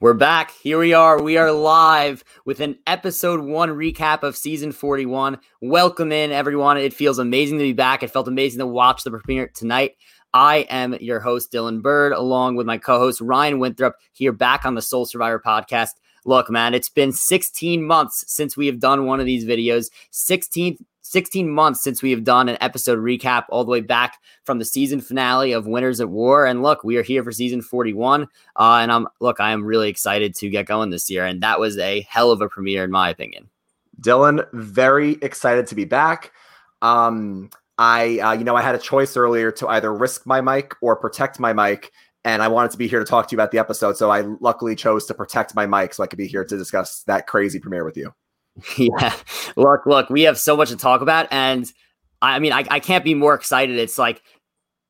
We're back. Here we are. We are live with an episode one recap of season 41. Welcome in, everyone. It feels amazing to be back. It felt amazing to watch the premiere tonight. I am your host, Dylan Bird, along with my co host, Ryan Winthrop, here back on the Soul Survivor podcast. Look, man, it's been 16 months since we have done one of these videos. 16 16 months since we have done an episode recap all the way back from the season finale of Winners at War. And look, we are here for season 41. Uh, and I'm look, I am really excited to get going this year. And that was a hell of a premiere, in my opinion. Dylan, very excited to be back. Um, I, uh, you know, I had a choice earlier to either risk my mic or protect my mic, and I wanted to be here to talk to you about the episode. So I luckily chose to protect my mic so I could be here to discuss that crazy premiere with you. Yeah. Look, look, we have so much to talk about. And I mean, I, I can't be more excited. It's like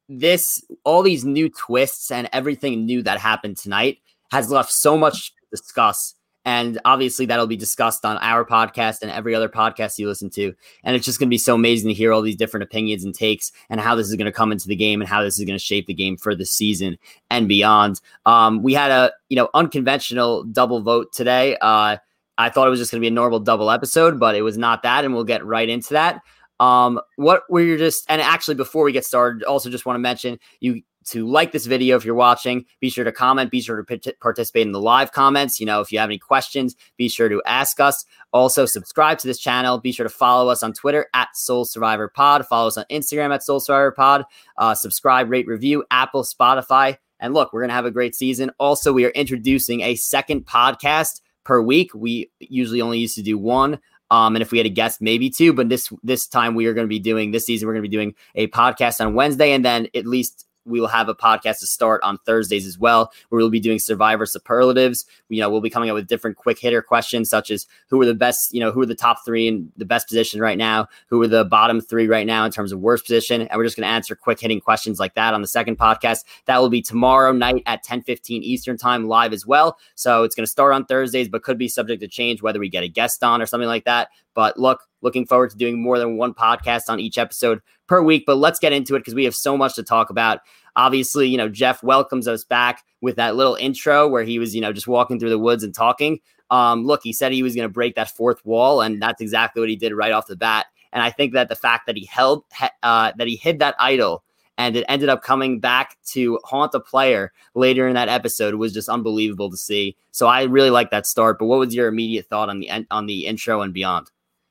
this, all these new twists and everything new that happened tonight has left so much to discuss. And obviously, that'll be discussed on our podcast and every other podcast you listen to. And it's just going to be so amazing to hear all these different opinions and takes and how this is going to come into the game and how this is going to shape the game for the season and beyond. Um, we had a you know unconventional double vote today. Uh, I thought it was just going to be a normal double episode, but it was not that, and we'll get right into that. Um, what were you just and actually before we get started, also just want to mention you to like this video if you're watching. Be sure to comment. Be sure to participate in the live comments. You know, if you have any questions, be sure to ask us. Also, subscribe to this channel. Be sure to follow us on Twitter at Soul Survivor Pod. Follow us on Instagram at Soul Survivor Pod. Uh, subscribe, rate, review, Apple, Spotify. And look, we're going to have a great season. Also, we are introducing a second podcast per week. We usually only used to do one. Um, and if we had a guest, maybe two. But this this time we are going to be doing this season. We're going to be doing a podcast on Wednesday, and then at least we will have a podcast to start on Thursdays as well, where we'll be doing survivor superlatives. You know, we'll be coming up with different quick hitter questions, such as who are the best, you know, who are the top three in the best position right now, who are the bottom three right now in terms of worst position, and we're just going to answer quick hitting questions like that on the second podcast. That will be tomorrow night at 10 15 Eastern time live as well. So it's going to start on Thursdays, but could be subject to change whether we get a guest on or something like that. But look, looking forward to doing more than one podcast on each episode per week. But let's get into it because we have so much to talk about. Obviously, you know, Jeff welcomes us back with that little intro where he was, you know, just walking through the woods and talking. Um, look, he said he was going to break that fourth wall, and that's exactly what he did right off the bat. And I think that the fact that he held uh, that he hid that idol and it ended up coming back to haunt the player later in that episode was just unbelievable to see. So I really like that start. But what was your immediate thought on the on the intro and beyond?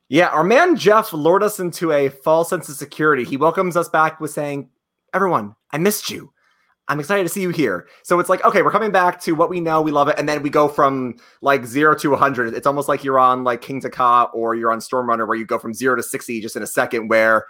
Yeah, our man Jeff lured us into a false sense of security. He welcomes us back with saying, Everyone, I missed you. I'm excited to see you here. So it's like, okay, we're coming back to what we know, we love it, and then we go from like zero to 100. It's almost like you're on like Kingda Ka or you're on Stormrunner, where you go from zero to 60 just in a second. Where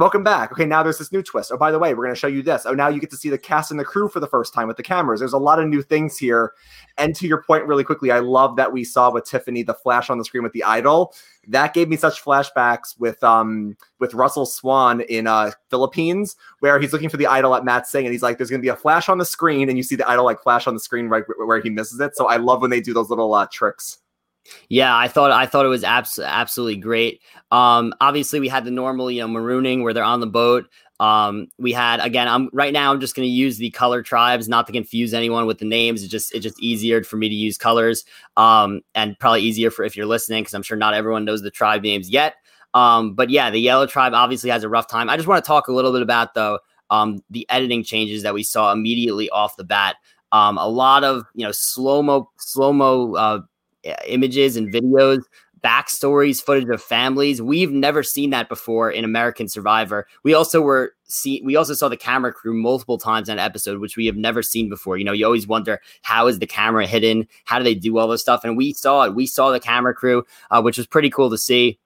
welcome back. Okay, now there's this new twist. Oh, by the way, we're going to show you this. Oh, now you get to see the cast and the crew for the first time with the cameras. There's a lot of new things here. And to your point, really quickly, I love that we saw with Tiffany the flash on the screen with the idol. That gave me such flashbacks with um with Russell Swan in uh Philippines, where he's looking for the idol at Matsing, and he's like, "There's going to be a flash on the screen," and you see the idol like flash on the screen right where he misses it. So I love when they do those little uh, tricks. Yeah, I thought I thought it was abs- absolutely great. Um, obviously, we had the normal, you know, marooning where they're on the boat. Um, we had again. I'm right now. I'm just going to use the color tribes, not to confuse anyone with the names. It's just it's just easier for me to use colors, um, and probably easier for if you're listening because I'm sure not everyone knows the tribe names yet. Um, but yeah, the yellow tribe obviously has a rough time. I just want to talk a little bit about though um, the editing changes that we saw immediately off the bat. Um, a lot of you know slow mo slow mo uh, images and videos, backstories, footage of families. We've never seen that before in American Survivor. We also were see we also saw the camera crew multiple times on an episode, which we have never seen before. You know, you always wonder how is the camera hidden? How do they do all this stuff? And we saw it. We saw the camera crew, uh, which was pretty cool to see.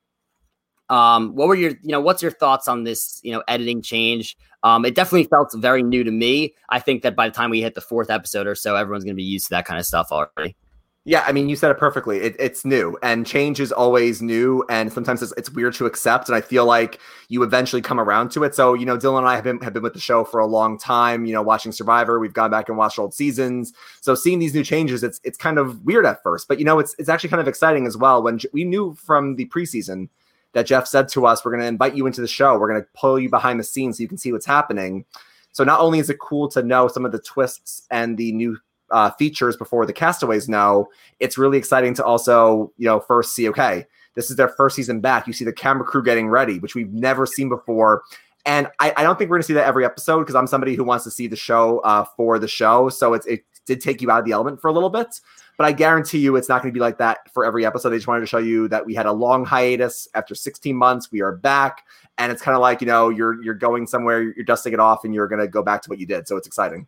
Um, what were your, you know, what's your thoughts on this, you know, editing change? Um, it definitely felt very new to me. I think that by the time we hit the fourth episode or so, everyone's going to be used to that kind of stuff already. Yeah, I mean, you said it perfectly. It, it's new, and change is always new, and sometimes it's, it's weird to accept. And I feel like you eventually come around to it. So, you know, Dylan and I have been have been with the show for a long time. You know, watching Survivor, we've gone back and watched old seasons. So, seeing these new changes, it's it's kind of weird at first, but you know, it's it's actually kind of exciting as well. When we knew from the preseason that Jeff said to us, "We're going to invite you into the show. We're going to pull you behind the scenes so you can see what's happening." So, not only is it cool to know some of the twists and the new uh, features before the castaways know, it's really exciting to also, you know, first see, okay, this is their first season back. You see the camera crew getting ready, which we've never seen before. And I, I don't think we're going to see that every episode because I'm somebody who wants to see the show uh, for the show. So it's, it did take you out of the element for a little bit. But I guarantee you it's not going to be like that for every episode. They just wanted to show you that we had a long hiatus after 16 months. We are back. And it's kind of like, you know, you're you're going somewhere, you're dusting it off, and you're gonna go back to what you did. So it's exciting.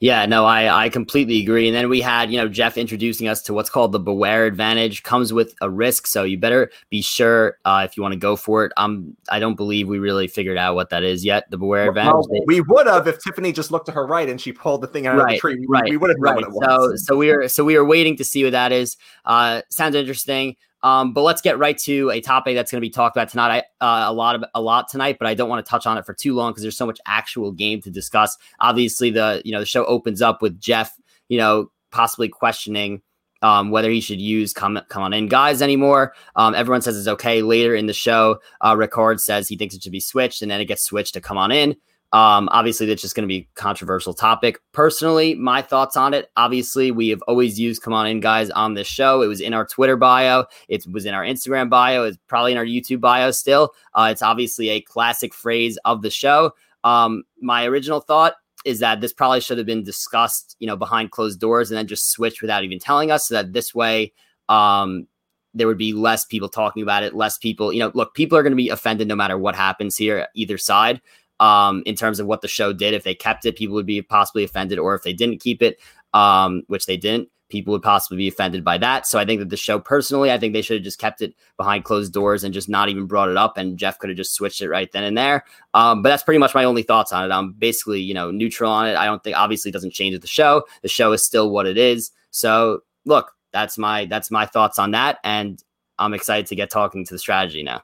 Yeah, no, I, I completely agree. And then we had, you know, Jeff introducing us to what's called the Beware Advantage. Comes with a risk, so you better be sure uh, if you want to go for it. Um, I don't believe we really figured out what that is yet. The Beware Advantage. Well, we would have if Tiffany just looked to her right and she pulled the thing out right, of the tree. We, right, we would have known right. what it was. So, so we are so we are waiting to see what that is. Uh, sounds interesting. Um, but let's get right to a topic that's going to be talked about tonight. I, uh, a lot of a lot tonight, but I don't want to touch on it for too long because there's so much actual game to discuss. Obviously, the you know the show opens up with Jeff, you know, possibly questioning um, whether he should use come come on in guys anymore. Um, everyone says it's okay. Later in the show, uh, Ricard says he thinks it should be switched, and then it gets switched to come on in. Um, obviously, that's just going to be a controversial topic. Personally, my thoughts on it. Obviously, we have always used "Come on in, guys" on this show. It was in our Twitter bio. It was in our Instagram bio. It's probably in our YouTube bio still. Uh, it's obviously a classic phrase of the show. Um, my original thought is that this probably should have been discussed, you know, behind closed doors and then just switched without even telling us, so that this way, um, there would be less people talking about it, less people, you know, look, people are going to be offended no matter what happens here, either side um, in terms of what the show did. If they kept it, people would be possibly offended, or if they didn't keep it, um, which they didn't, people would possibly be offended by that. So I think that the show, personally, I think they should have just kept it behind closed doors and just not even brought it up. And Jeff could have just switched it right then and there. Um, but that's pretty much my only thoughts on it. I'm basically, you know, neutral on it. I don't think obviously doesn't change the show. The show is still what it is. So look, that's my that's my thoughts on that. And I'm excited to get talking to the strategy now.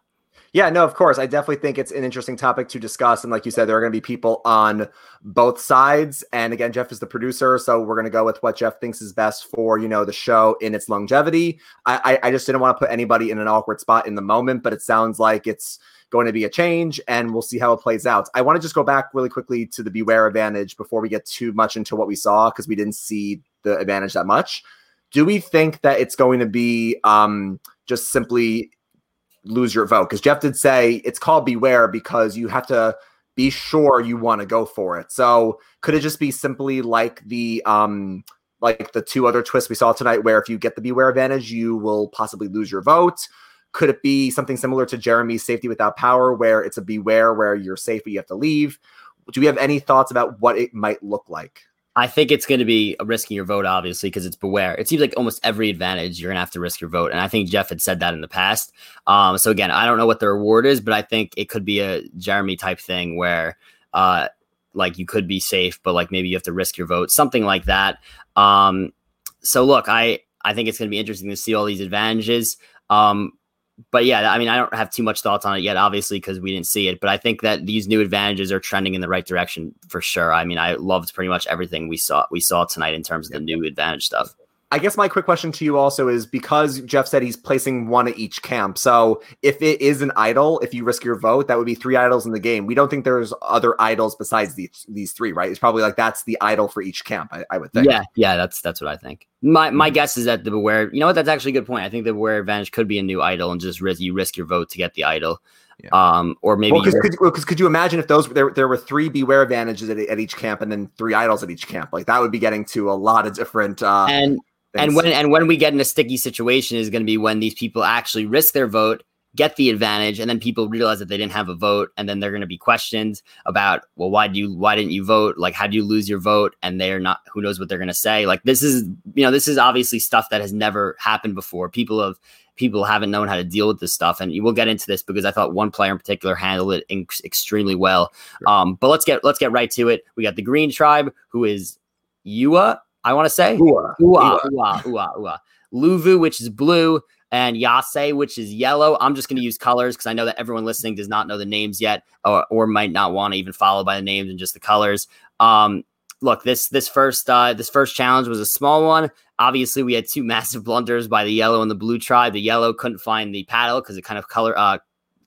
Yeah, no, of course. I definitely think it's an interesting topic to discuss. And like you said, there are going to be people on both sides. And again, Jeff is the producer, so we're going to go with what Jeff thinks is best for you know the show in its longevity. I, I, I just didn't want to put anybody in an awkward spot in the moment, but it sounds like it's going to be a change, and we'll see how it plays out. I want to just go back really quickly to the Beware advantage before we get too much into what we saw because we didn't see the advantage that much. Do we think that it's going to be um, just simply lose your vote because Jeff did say it's called beware because you have to be sure you want to go for it. So could it just be simply like the um like the two other twists we saw tonight where if you get the beware advantage you will possibly lose your vote? Could it be something similar to Jeremy's safety without power where it's a beware where you're safe but you have to leave? Do we have any thoughts about what it might look like? I think it's going to be risking your vote, obviously, because it's beware. It seems like almost every advantage you're going to have to risk your vote, and I think Jeff had said that in the past. Um, so again, I don't know what the reward is, but I think it could be a Jeremy type thing where, uh, like you could be safe, but like maybe you have to risk your vote, something like that. Um, so look, I I think it's going to be interesting to see all these advantages. Um, but yeah, I mean, I don't have too much thoughts on it yet, obviously, because we didn't see it. But I think that these new advantages are trending in the right direction for sure. I mean, I loved pretty much everything we saw we saw tonight in terms of the new advantage stuff. I guess my quick question to you also is because Jeff said he's placing one at each camp. So if it is an idol, if you risk your vote, that would be three idols in the game. We don't think there's other idols besides these these three, right? It's probably like that's the idol for each camp. I, I would think. Yeah, yeah, that's that's what I think. My my mm-hmm. guess is that the beware. You know what? That's actually a good point. I think the beware advantage could be a new idol and just risk you risk your vote to get the idol. Yeah. Um, or maybe because well, could, well, could you imagine if those there there were three beware advantages at, at each camp and then three idols at each camp? Like that would be getting to a lot of different. Uh, and and when and when we get in a sticky situation is going to be when these people actually risk their vote, get the advantage, and then people realize that they didn't have a vote, and then they're going to be questioned about, well, why do you why didn't you vote? Like, how do you lose your vote? And they're not. Who knows what they're going to say? Like, this is you know this is obviously stuff that has never happened before. People have people haven't known how to deal with this stuff, and we'll get into this because I thought one player in particular handled it in- extremely well. Sure. Um, but let's get let's get right to it. We got the Green Tribe, who is Yua I want to say. Luvu, which is blue, and Yase, which is yellow. I'm just going to use colors because I know that everyone listening does not know the names yet, or, or might not want to even follow by the names and just the colors. Um, look, this this first uh, this first challenge was a small one. Obviously, we had two massive blunders by the yellow and the blue tribe. The yellow couldn't find the paddle because it kind of color uh,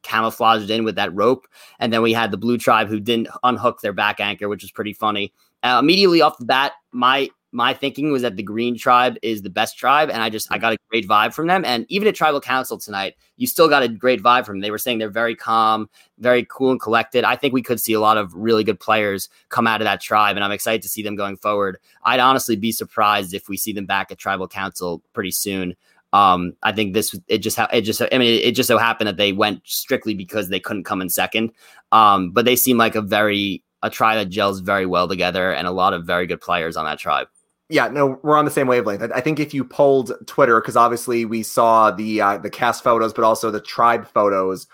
camouflaged in with that rope, and then we had the blue tribe who didn't unhook their back anchor, which was pretty funny. Uh, immediately off the bat, my my thinking was that the Green Tribe is the best tribe, and I just I got a great vibe from them. And even at Tribal Council tonight, you still got a great vibe from them. They were saying they're very calm, very cool and collected. I think we could see a lot of really good players come out of that tribe, and I'm excited to see them going forward. I'd honestly be surprised if we see them back at Tribal Council pretty soon. Um, I think this it just ha- it just I mean it, it, just so happened that they went strictly because they couldn't come in second. Um, but they seem like a very a tribe that gels very well together and a lot of very good players on that tribe. Yeah, no, we're on the same wavelength. I think if you polled Twitter, because obviously we saw the uh, the cast photos, but also the tribe photos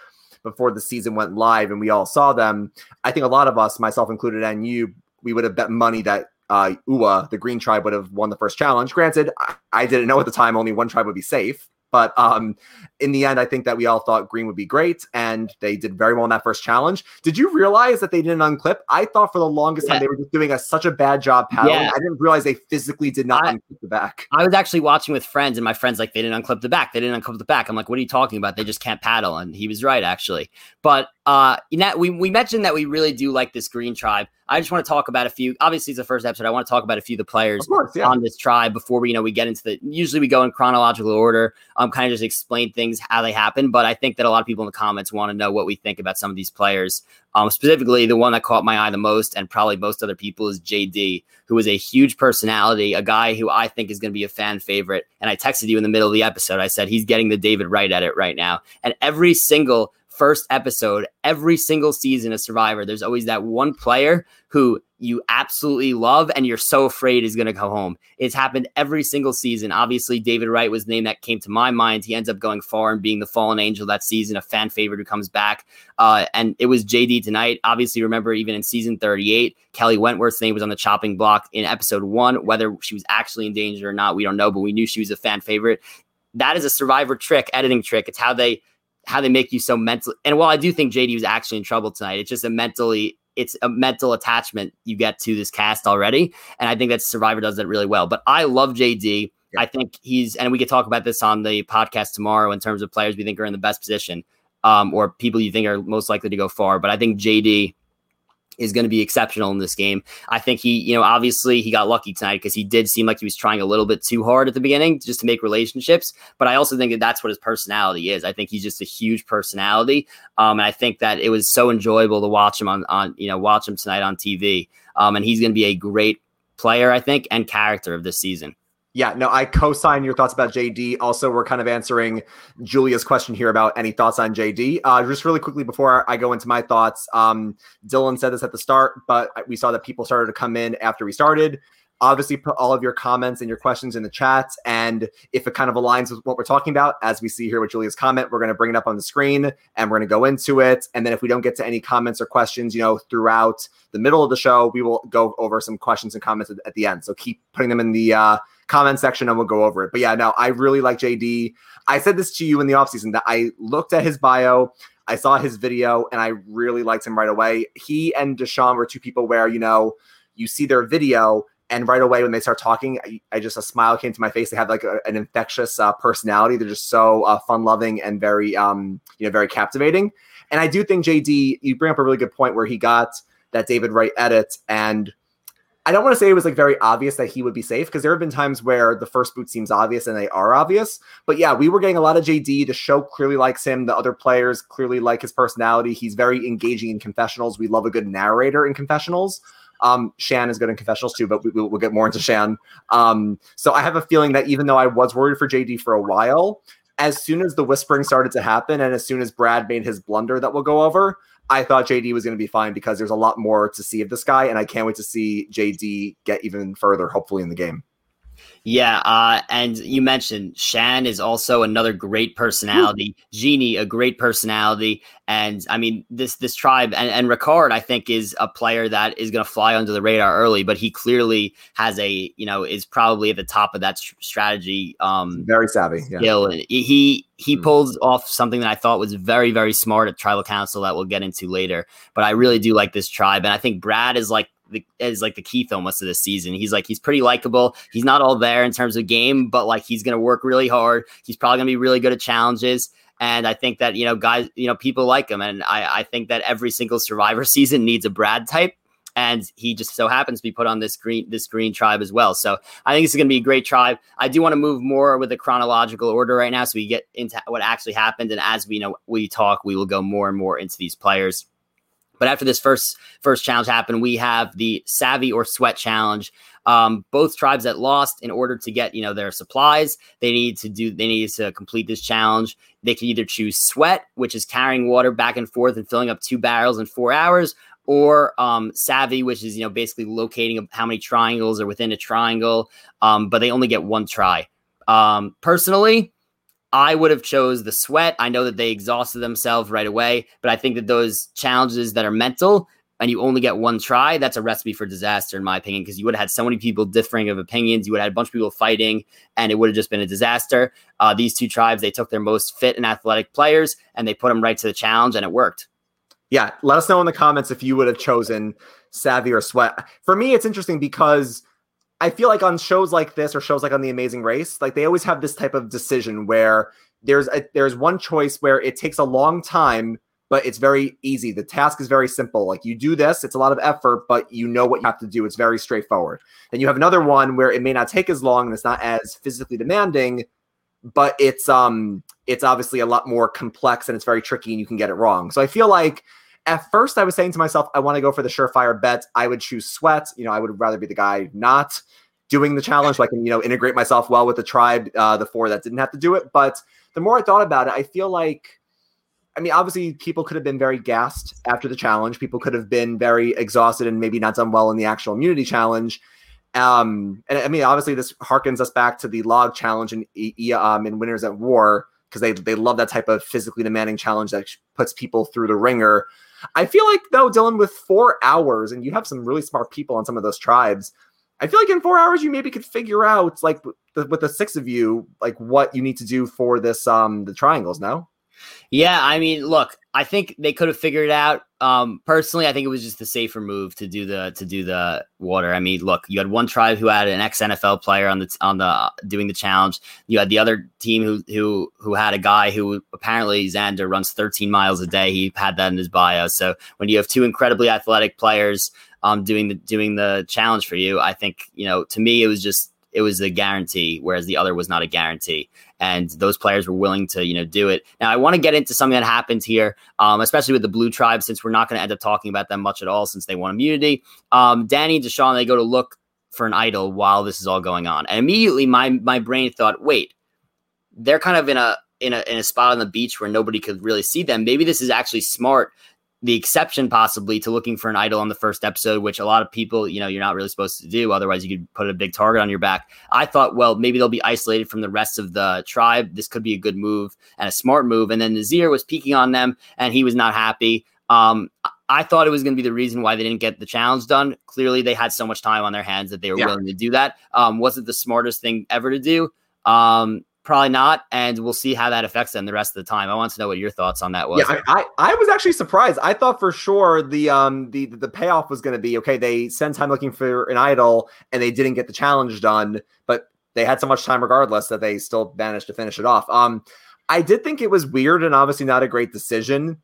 before the season went live, and we all saw them. I think a lot of us, myself included, and you, we would have bet money that uh, Ua, the Green Tribe, would have won the first challenge. Granted, I, I didn't know at the time only one tribe would be safe, but um, in the end, I think that we all thought Green would be great, and they did very well in that first challenge. Did you realize that they didn't unclip? I thought for the longest yeah. time they were just doing a, such a bad job paddling. Yeah. I didn't realize they physically did not I, unclip the back. I was actually watching with friends, and my friends like they didn't unclip the back. They didn't unclip the back. I'm like, what are you talking about? They just can't paddle, and he was right actually. But uh, you know, we we mentioned that we really do like this Green Tribe. I just want to talk about a few. Obviously, it's the first episode. I want to talk about a few of the players of course, yeah. on this tribe before we, you know, we get into the. Usually, we go in chronological order. Um, kind of just explain things how they happen. But I think that a lot of people in the comments want to know what we think about some of these players. Um, specifically, the one that caught my eye the most, and probably most other people, is JD, who is a huge personality, a guy who I think is going to be a fan favorite. And I texted you in the middle of the episode. I said he's getting the David Wright edit right now, and every single first episode, every single season of Survivor, there's always that one player who you absolutely love and you're so afraid is going to go home. It's happened every single season. Obviously, David Wright was the name that came to my mind. He ends up going far and being the fallen angel that season, a fan favorite who comes back. Uh, and it was JD tonight. Obviously, remember even in season 38, Kelly Wentworth's name was on the chopping block in episode one. Whether she was actually in danger or not, we don't know, but we knew she was a fan favorite. That is a survivor trick, editing trick. It's how they how they make you so mental. And while I do think JD was actually in trouble tonight, it's just a mentally it's a mental attachment you get to this cast already. And I think that Survivor does that really well. But I love JD. Yeah. I think he's, and we could talk about this on the podcast tomorrow in terms of players we think are in the best position um, or people you think are most likely to go far. But I think JD is going to be exceptional in this game. I think he, you know, obviously he got lucky tonight because he did seem like he was trying a little bit too hard at the beginning just to make relationships. But I also think that that's what his personality is. I think he's just a huge personality, um, and I think that it was so enjoyable to watch him on, on you know, watch him tonight on TV. Um, and he's going to be a great player, I think, and character of this season. Yeah, no, I co-sign your thoughts about JD. Also, we're kind of answering Julia's question here about any thoughts on JD. Uh, just really quickly before I go into my thoughts, um, Dylan said this at the start, but we saw that people started to come in after we started. Obviously, put all of your comments and your questions in the chat, and if it kind of aligns with what we're talking about, as we see here with Julia's comment, we're going to bring it up on the screen and we're going to go into it. And then if we don't get to any comments or questions, you know, throughout the middle of the show, we will go over some questions and comments at, the end. So keep putting them in the uh, comment section and we'll go over it. But yeah, no, I really like JD. I said this to you in the offseason that I looked at his bio, I saw his video, and I really liked him right away. He and Deshawn were two people where, you know, you see their video and right away when they start talking I, I, just a smile came to my face they have like a, an infectious uh, personality they're just so uh, fun loving and very um you know very captivating and i do think jd you bring up a really good point where he got that david wright edit and I don't want to say it was like very obvious that he would be safe because there have been times where the first boot seems obvious and they are obvious. But yeah, we were getting a lot of JD. The show clearly likes him. The other players clearly like his personality. He's very engaging in confessionals. We love a good narrator in confessionals. Um, Shan is good in confessionals too, but we, will we'll get more into Shan. Um, so I have a feeling that even though I was worried for JD for a while, as soon as the whispering started to happen and as soon as Brad made his blunder that we'll go over, I thought JD was going to be fine because there's a lot more to see of this guy, and I can't wait to see JD get even further, hopefully, in the game. Yeah, uh, and you mentioned Shan is also another great personality. Ooh. Genie, a great personality, and I mean this this tribe and, and Ricard, I think, is a player that is going to fly under the radar early, but he clearly has a you know is probably at the top of that strategy. Um, very savvy. Skill. Yeah. He he mm. pulls off something that I thought was very very smart at Tribal Council that we'll get into later. But I really do like this tribe, and I think Brad is like the, is like the Keith almost of the season. He's like he's pretty likable. He's not all there in terms of game, but like he's going to work really hard. He's probably going to be really good at challenges. And I think that you know guys, you know people like him, and I I think that every single Survivor season needs a Brad type. and he just so happens to be put on this green this green tribe as well. So I think this is going to be a great tribe. I do want to move more with a chronological order right now, so we get into what actually happened, and as we know we talk, we will go more and more into these players. But after this first first challenge happened, we have the Savvy or Sweat challenge. Um, both tribes that lost, in order to get you know their supplies, they need to do they need to complete this challenge. They can either choose Sweat, which is carrying water back and forth and filling up two barrels in four hours, or um, Savvy, which is you know basically locating how many triangles are within a triangle. Um, but they only get one try. Um, personally, I would have chose the sweat. I know that they exhausted themselves right away, but I think that those challenges that are mental and you only get one try, that's a recipe for disaster, in my opinion, because you would have had so many people differing of opinions. You would have had a bunch of people fighting, and it would have just been a disaster. Uh, these two tribes, they took their most fit and athletic players, and they put them right to the challenge, and it worked. Yeah, let us know in the comments if you would have chosen Savvy or Sweat. For me, it's interesting because I feel like on shows like this or shows like on The Amazing Race, like they always have this type of decision where there's a, there's one choice where it takes a long time, but it's very easy. The task is very simple. Like you do this, it's a lot of effort, but you know what you have to do. It's very straightforward. Then you have another one where it may not take as long and it's not as physically demanding, but it's um it's obviously a lot more complex and it's very tricky and you can get it wrong. So I feel like at first, I was saying to myself, I want to go for the surefire bet. I would choose sweat. You know, I would rather be the guy not doing the challenge so I can, you know, integrate myself well with the tribe, uh, the four that didn't have to do it. But the more I thought about it, I feel like, I mean, obviously, people could have been very gassed after the challenge. People could have been very exhausted and maybe not done well in the actual immunity challenge. Um, and I mean, obviously, this harkens us back to the log challenge in, um, in Winners at War because they, they love that type of physically demanding challenge that puts people through the ringer. I feel like though, Dylan, with four hours, and you have some really smart people on some of those tribes. I feel like in four hours you maybe could figure out like the, with the six of you like what you need to do for this um the triangles. No. Yeah, I mean, look, I think they could have figured it out. Um, personally, I think it was just the safer move to do the to do the water. I mean, look, you had one tribe who had an ex NFL player on the on the doing the challenge. You had the other team who who who had a guy who apparently Xander runs 13 miles a day. He had that in his bio. So when you have two incredibly athletic players um doing the doing the challenge for you, I think you know to me it was just it was a guarantee, whereas the other was not a guarantee. And those players were willing to, you know, do it. Now, I want to get into something that happened here, um, especially with the Blue Tribe, since we're not going to end up talking about them much at all, since they won immunity. Um, Danny and Deshawn, they go to look for an idol while this is all going on, and immediately my my brain thought, wait, they're kind of in a in a in a spot on the beach where nobody could really see them. Maybe this is actually smart the exception possibly to looking for an idol on the first episode, which a lot of people, you know, you're not really supposed to do. Otherwise, you could put a big target on your back. I thought, well, maybe they'll be isolated from the rest of the tribe. This could be a good move and a smart move. And then Nazir was peeking on them and he was not happy. Um, I thought it was going to be the reason why they didn't get the challenge done. Clearly, they had so much time on their hands that they were yeah. willing to do that. Um, was it the smartest thing ever to do? Um, Probably not, and we'll see how that affects them the rest of the time. I want to know what your thoughts on that was. Yeah, I, I, I was actually surprised. I thought for sure the um the the payoff was going to be okay. They spent time looking for an idol, and they didn't get the challenge done, but they had so much time regardless that they still managed to finish it off. Um, I did think it was weird and obviously not a great decision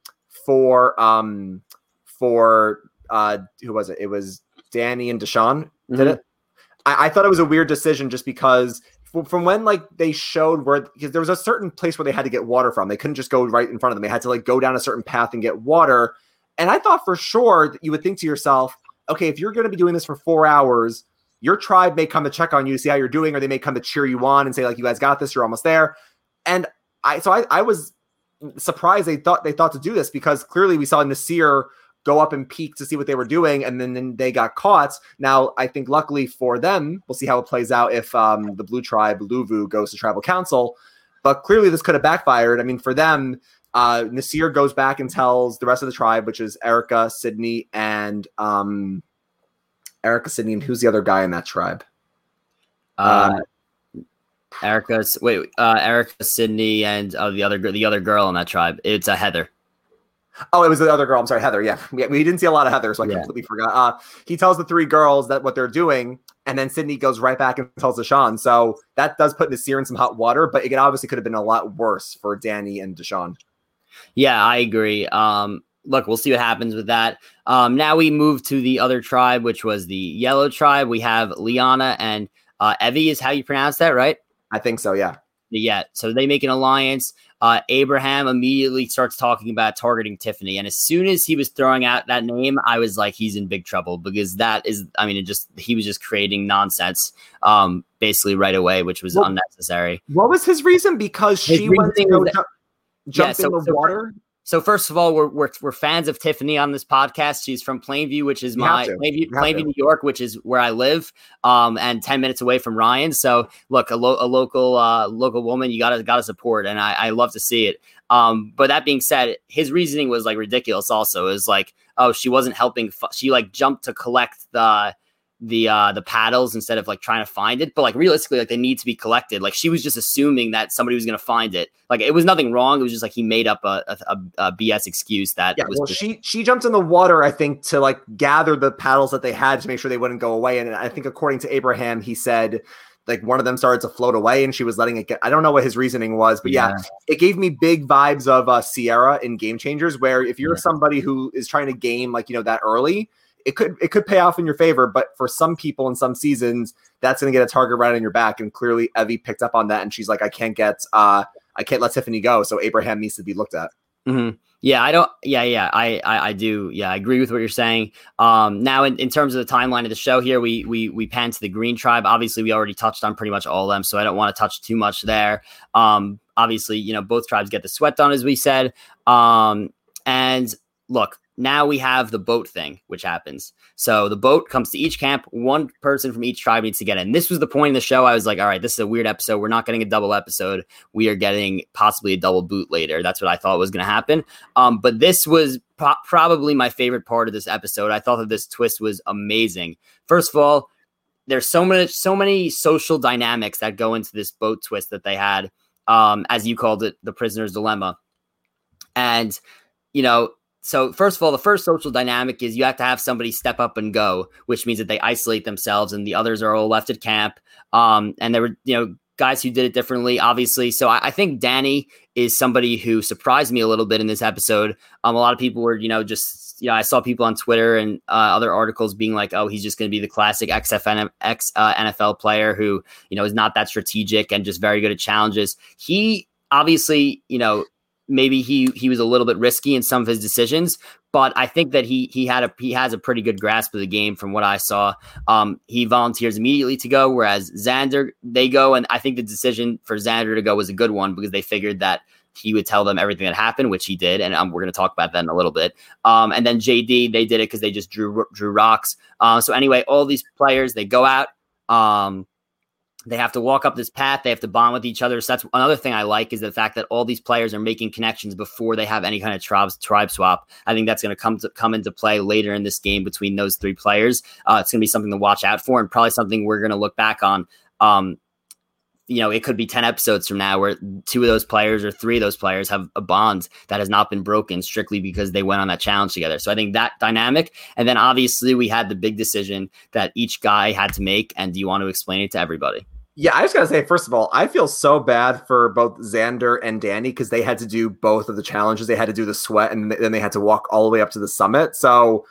for um for uh who was it? It was Danny and Deshawn did mm-hmm. it. I, I thought it was a weird decision just because from when like they showed where because there was a certain place where they had to get water from. They couldn't just go right in front of them. They had to like go down a certain path and get water. And I thought for sure that you would think to yourself, okay, if you're going to be doing this for four hours, your tribe may come to check on you to see how you're doing, or they may come to cheer you on and say like, "You guys got this. You're almost there." And I so I, I was surprised they thought they thought to do this because clearly we saw Naseer go up and peek to see what they were doing, and then, then they got caught. Now, I think luckily for them, we'll see how it plays out if um, the Blue Tribe, Luvu, goes to Tribal Council. But clearly, this could have backfired. I mean, for them, uh, Naseer goes back and tells the rest of the tribe, which is Erika, Sydney, and um, Erika, Sydney, and who's the other guy in that tribe? Uh, uh Erika, wait, uh, Erika, Sydney, and uh, the other the other girl in that tribe. It's a uh, Heather. Oh, it was the other girl. I'm sorry, Heather. Yeah, we, we didn't see a lot of Heather, so I yeah. completely forgot. Uh, he tells the three girls that what they're doing, and then Sydney goes right back and tells Deshawn. So that does put Naseer in some hot water, but it obviously could have been a lot worse for Danny and Deshawn. Yeah, I agree. Um, look, we'll see what happens with that. Um, now we move to the other tribe, which was the Yellow Tribe. We have Liana and uh, Evvie, is how you pronounce that, right? I think so. Yeah. Yeah. So they make an alliance. Uh, Abraham immediately starts talking about targeting Tiffany. And as soon as he was throwing out that name, I was like, he's in big trouble because that is, I mean, it just, he was just creating nonsense um, basically right away, which was well, unnecessary. What was his reason? Because his she went to go ju- jump yeah, so, in the so water? So first of all, we're, we're, we're fans of Tiffany on this podcast. She's from Plainview, which is my Plainview, Plainview New York, which is where I live, um, and ten minutes away from Ryan. So look, a, lo- a local uh, local woman, you gotta gotta support, and I, I love to see it. Um, but that being said, his reasoning was like ridiculous. Also, is like, oh, she wasn't helping. F- she like jumped to collect the the uh the paddles instead of like trying to find it but like realistically like they need to be collected. Like she was just assuming that somebody was going to find it. Like it was nothing wrong it was just like he made up a, a, a bs excuse that yeah, was well just- she she jumped in the water i think to like gather the paddles that they had to make sure they wouldn't go away and i think according to abraham he said like one of them started to float away and she was letting it get i don't know what his reasoning was but yeah, yeah. it gave me big vibes of uh sierra in game changers where if you're yeah. somebody who is trying to game like you know that early it could it could pay off in your favor, but for some people in some seasons, that's going to get a target right on your back. And clearly, Evvie picked up on that, and she's like, I can't get, uh, I can't let Tiffany go. So Abraham needs to be looked at. Mm-hmm. Yeah, I don't. Yeah, yeah, I, I, I, do. Yeah, I agree with what you're saying. Um, now in, in terms of the timeline of the show here, we we we pan to the Green Tribe. Obviously, we already touched on pretty much all of them, so I don't want to touch too much there. Um, obviously, you know, both tribes get the sweat done, as we said. Um, and look, now we have the boat thing, which happens. So the boat comes to each camp. One person from each tribe needs to get in. This was the point in the show. I was like, all right, this is a weird episode. We're not getting a double episode. We are getting possibly a double boot later. That's what I thought was going to happen. Um, but this was pro- probably my favorite part of this episode. I thought that this twist was amazing. First of all, there's so many, so many social dynamics that go into this boat twist that they had, um, as you called it, the prisoner's dilemma. And, you know, so first of all, the first social dynamic is you have to have somebody step up and go, which means that they isolate themselves and the others are all left at camp. Um, and there were, you know, guys who did it differently, obviously. So I, I, think Danny is somebody who surprised me a little bit in this episode. Um, a lot of people were, you know, just you know, I saw people on Twitter and uh, other articles being like, "Oh, he's just going to be the classic XFN X uh, NFL player who, you know, is not that strategic and just very good at challenges." He obviously, you know, maybe he he was a little bit risky in some of his decisions, but I think that he he had a he has a pretty good grasp of the game from what I saw. Um, he volunteers immediately to go, whereas Xander they go, and I think the decision for Xander to go was a good one because they figured that he would tell them everything that happened, which he did, and um, we're going to talk about that in a little bit. Um, and then JD they did it because they just drew drew rocks. Uh, so anyway, all these players they go out. Um, they have to walk up this path. They have to bond with each other. So that's another thing I like is the fact that all these players are making connections before they have any kind of tribe tribe swap. I think that's going to come to come into play later in this game between those three players. Uh, it's going to be something to watch out for, and probably something we're going to look back on. Um, you know, it could be 10 episodes from now where two of those players or three of those players have a bond that has not been broken strictly because they went on that challenge together. So I think that dynamic. And then obviously we had the big decision that each guy had to make. And do you want to explain it to everybody? Yeah, I just gotta say, first of all, I feel so bad for both Xander and Danny because they had to do both of the challenges. They had to do the sweat, and then they had to walk all the way up to the summit. So,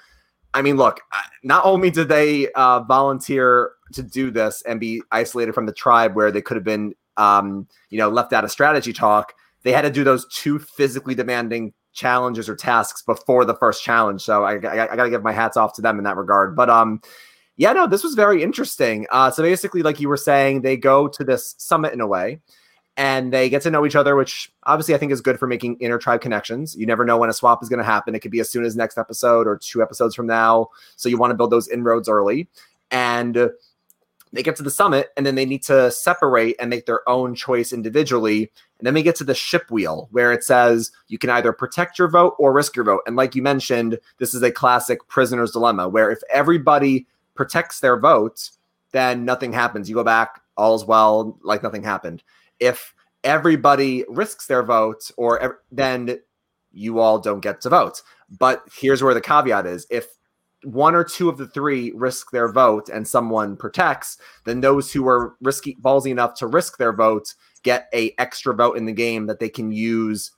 I mean, look, not only did they uh, volunteer to do this and be isolated from the tribe where they could have been, um, you know, left out of strategy talk, they had to do those two physically demanding challenges or tasks before the first challenge. So I, I, I got to give my hats off to them in that regard. But um, yeah, no, this was very interesting. Uh, so basically, like you were saying, they go to this summit in a way and they get to know each other, which obviously I think is good for making inner tribe connections. You never know when a swap is going to happen. It could be as soon as next episode or two episodes from now. So you want to build those inroads early. And they get to the summit and then they need to separate and make their own choice individually. And then we get to the ship wheel where it says you can either protect your vote or risk your vote. And like you mentioned, this is a classic prisoner's dilemma where if everybody protects their vote, then nothing happens. You go back, all's well, like nothing happened. If everybody risks their vote, or then you all don't get to vote. But here's where the caveat is: if one or two of the three risk their vote and someone protects, then those who are risky ballsy enough to risk their vote get a extra vote in the game that they can use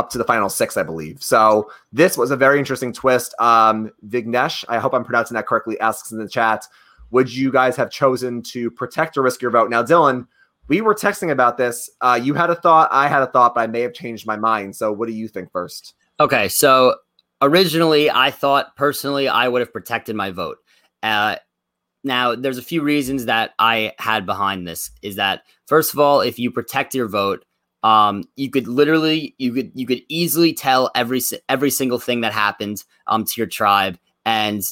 up to the final six, I believe. So this was a very interesting twist. Um, Vignesh, I hope I'm pronouncing that correctly, asks in the chat, would you guys have chosen to protect or risk your vote? Now, Dylan, we were texting about this. Uh, you had a thought, I had a thought, but I may have changed my mind. So what do you think first? Okay, so originally I thought personally I would have protected my vote. Uh, now, there's a few reasons that I had behind this. Is that first of all, if you protect your vote, um, you could literally, you could, you could easily tell every every single thing that happened um to your tribe, and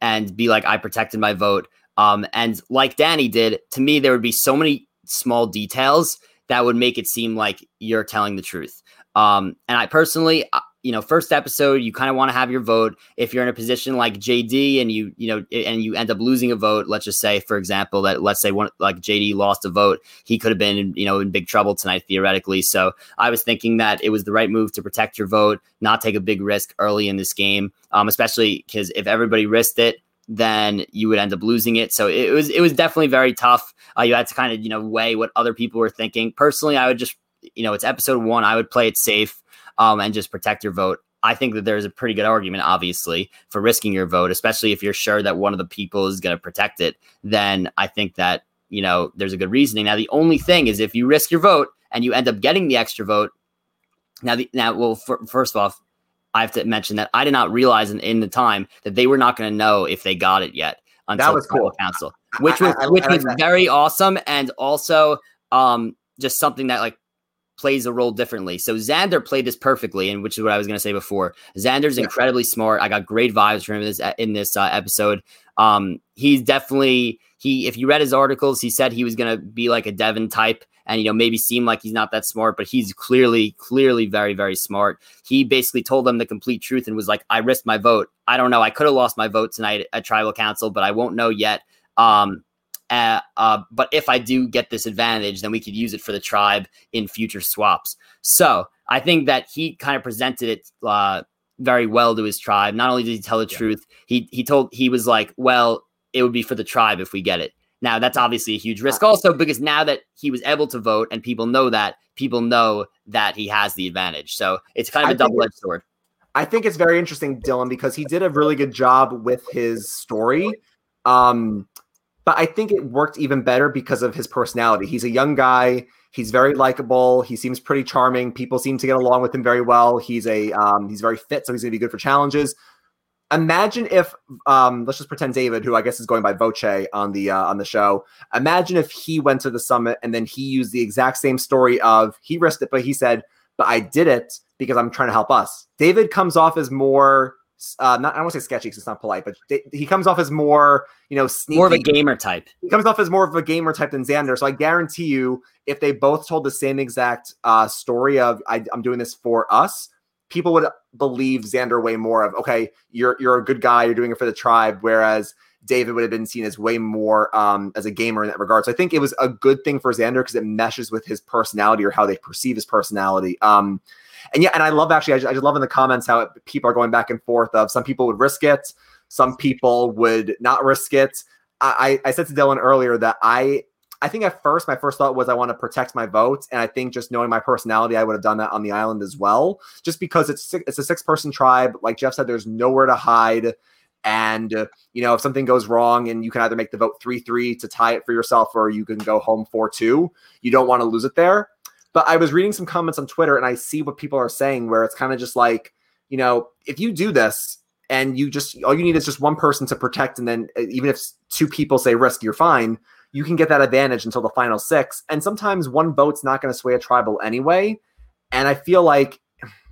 and be like, I protected my vote. Um, and like Danny did, to me, there would be so many small details that would make it seem like you're telling the truth. Um, and I personally, you know, first episode, you kind of want to have your vote. If you're in a position like JD and you, you know, and you end up losing a vote, let's just say, for example, that let's say one like JD lost a vote, he could have been, you know, in big trouble tonight theoretically. So I was thinking that it was the right move to protect your vote, not take a big risk early in this game, um, especially because if everybody risked it, then you would end up losing it. So it was it was definitely very tough. Uh, you had to kind of you know weigh what other people were thinking. Personally, I would just you know it's episode one. I would play it safe um, and just protect your vote. I think that there's a pretty good argument, obviously, for risking your vote, especially if you're sure that one of the people is going to protect it. Then I think that you know there's a good reasoning. Now, the only thing is if you risk your vote and you end up getting the extra vote. Now, the, now, well, for, first off, I have to mention that I did not realize in, in the time that they were not going to know if they got it yet until that was cool. council, which was I, I, which I, was very awesome and also um just something that like plays a role differently. So Xander played this perfectly, and which is what I was going to say before. Xander's yeah. incredibly smart. I got great vibes from him in this, in this uh, episode. Um, he's definitely he. If you read his articles, he said he was going to be like a Devin type, and you know maybe seem like he's not that smart, but he's clearly, clearly very, very smart. He basically told them the complete truth and was like, "I risked my vote. I don't know. I could have lost my vote tonight at tribal council, but I won't know yet." Um, uh, uh, but if I do get this advantage, then we could use it for the tribe in future swaps. So I think that he kind of presented it uh, very well to his tribe. Not only did he tell the yeah. truth, he he told he was like, well, it would be for the tribe if we get it. Now that's obviously a huge risk, also because now that he was able to vote and people know that, people know that he has the advantage. So it's kind of a double edged sword. I think it's very interesting, Dylan, because he did a really good job with his story. Um, but I think it worked even better because of his personality. He's a young guy. He's very likable. He seems pretty charming. People seem to get along with him very well. He's a um, he's very fit, so he's going to be good for challenges. Imagine if um, let's just pretend David, who I guess is going by Voce on the uh, on the show. Imagine if he went to the summit and then he used the exact same story of he risked it, but he said, "But I did it because I'm trying to help us." David comes off as more uh, not I don't want to say sketchy because it's not polite, but they, he comes off as more, you know, sneaky. More of a gamer type. He comes off as more of a gamer type than Xander. So I guarantee you, if they both told the same exact uh, story of I, I'm doing this for us, people would believe Xander way more of okay, you're you're a good guy, you're doing it for the tribe, whereas David would have been seen as way more um, as a gamer in that regard. So I think it was a good thing for Xander because it meshes with his personality or how they perceive his personality. Um, and yeah, and I love actually, I just, I just love in the comments how it, people are going back and forth of some people would risk it, some people would not risk it. I, I said to Dylan earlier that I I think at first my first thought was I want to protect my vote, and I think just knowing my personality, I would have done that on the island as well. Just because it's it's a six person tribe, like Jeff said, there's nowhere to hide, and you know if something goes wrong, and you can either make the vote three three to tie it for yourself, or you can go home four two. You don't want to lose it there. But I was reading some comments on Twitter and I see what people are saying where it's kind of just like, you know, if you do this and you just all you need is just one person to protect, and then uh, even if two people say risk, you're fine. You can get that advantage until the final six. And sometimes one vote's not going to sway a tribal anyway. And I feel like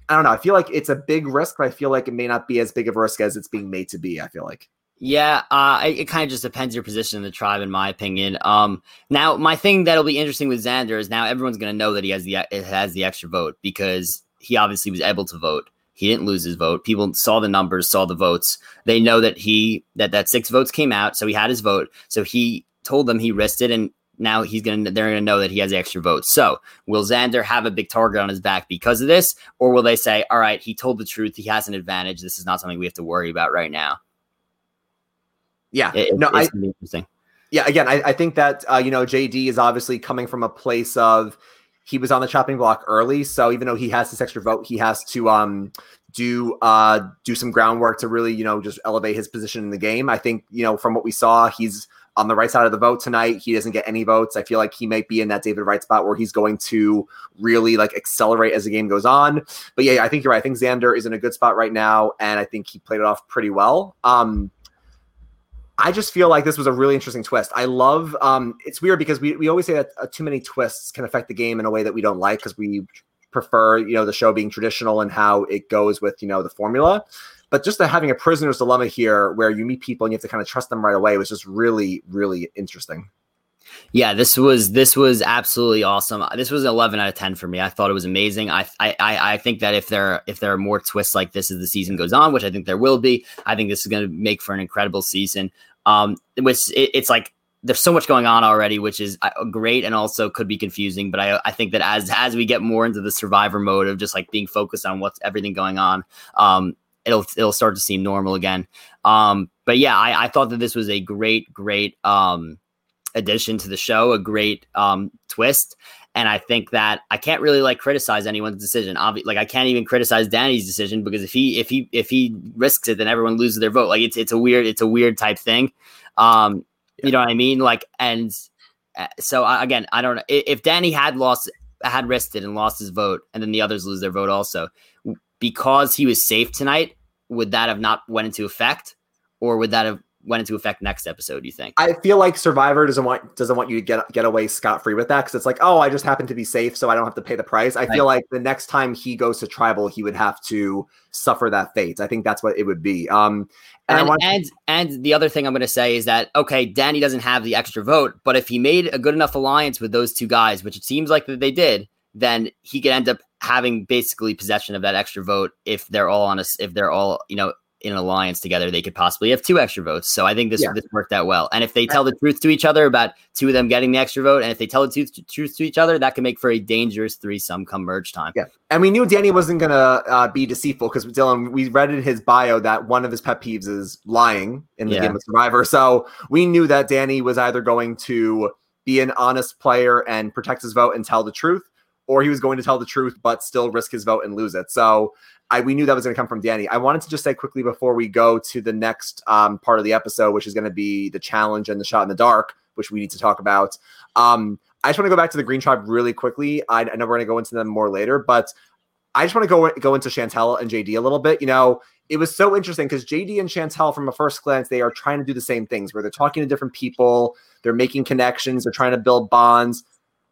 I don't know. I feel like it's a big risk, but I feel like it may not be as big of a risk as it's being made to be. I feel like. Yeah, uh, it, it kind of just depends your position in the tribe, in my opinion. Um, now, my thing that'll be interesting with Xander is now everyone's going to know that he has the has the extra vote because he obviously was able to vote. He didn't lose his vote. People saw the numbers, saw the votes. They know that he that that six votes came out, so he had his vote. So he told them he risked it, and now he's gonna they're gonna know that he has extra votes. So will Xander have a big target on his back because of this, or will they say, all right, he told the truth, he has an advantage. This is not something we have to worry about right now. Yeah, it, no, I, interesting. Yeah, again, I, I think that uh, you know JD is obviously coming from a place of he was on the chopping block early. So even though he has this extra vote, he has to um do uh do some groundwork to really you know just elevate his position in the game. I think you know from what we saw, he's on the right side of the vote tonight. He doesn't get any votes. I feel like he might be in that David Wright spot where he's going to really like accelerate as the game goes on. But yeah, I think you're right. I think Xander is in a good spot right now, and I think he played it off pretty well. Um, I just feel like this was a really interesting twist. I love um it's weird because we, we always say that uh, too many twists can affect the game in a way that we don't like because we prefer, you know, the show being traditional and how it goes with, you know, the formula. But just the, having a prisoner's dilemma here where you meet people and you have to kind of trust them right away was just really, really interesting. Yeah, this was this was absolutely awesome. This was an 11 out of 10 for me. I thought it was amazing. I I I think that if there if there are more twists like this as the season goes on, which I think there will be, I think this is going to make for an incredible season. Um, which it, it's like there's so much going on already, which is uh, great and also could be confusing. But I, I think that as as we get more into the survivor mode of just like being focused on what's everything going on, um, it'll it'll start to seem normal again. Um, but yeah, I, I thought that this was a great, great um addition to the show, a great um twist. And I think that I can't really like criticize anyone's decision. Obviously, like I can't even criticize Danny's decision because if he if he if he risks it, then everyone loses their vote. Like it's it's a weird it's a weird type thing. Um, yeah. you know what I mean? Like and uh, so again, I don't know if Danny had lost had risked it and lost his vote, and then the others lose their vote also because he was safe tonight. Would that have not went into effect, or would that have went into effect next episode? Do you think? I feel like Survivor doesn't want doesn't want you to get get away scot free with that because it's like, oh, I just happen to be safe, so I don't have to pay the price. I right. feel like the next time he goes to tribal, he would have to suffer that fate. I think that's what it would be. Um, and and, want- and, and the other thing I'm going to say is that okay, Danny doesn't have the extra vote, but if he made a good enough alliance with those two guys, which it seems like that they did, then he could end up having basically possession of that extra vote if they're all on a if they're all you know in an alliance together, they could possibly have two extra votes. So I think this yeah. this worked out well. And if they tell the truth to each other about two of them getting the extra vote, and if they tell the truth, truth to each other, that can make for a dangerous threesome come merge time. Yeah, and we knew Danny wasn't gonna uh, be deceitful because Dylan, we read in his bio that one of his pet peeves is lying in the yeah. game of Survivor. So we knew that Danny was either going to be an honest player and protect his vote and tell the truth, or he was going to tell the truth but still risk his vote and lose it. So I we knew that was going to come from Danny. I wanted to just say quickly before we go to the next um, part of the episode, which is going to be the challenge and the shot in the dark, which we need to talk about. Um, I just want to go back to the Green Tribe really quickly. I, I know we're going to go into them more later, but I just want to go go into Chantel and JD a little bit. You know, it was so interesting because JD and Chantel, from a first glance, they are trying to do the same things where they're talking to different people, they're making connections, they're trying to build bonds.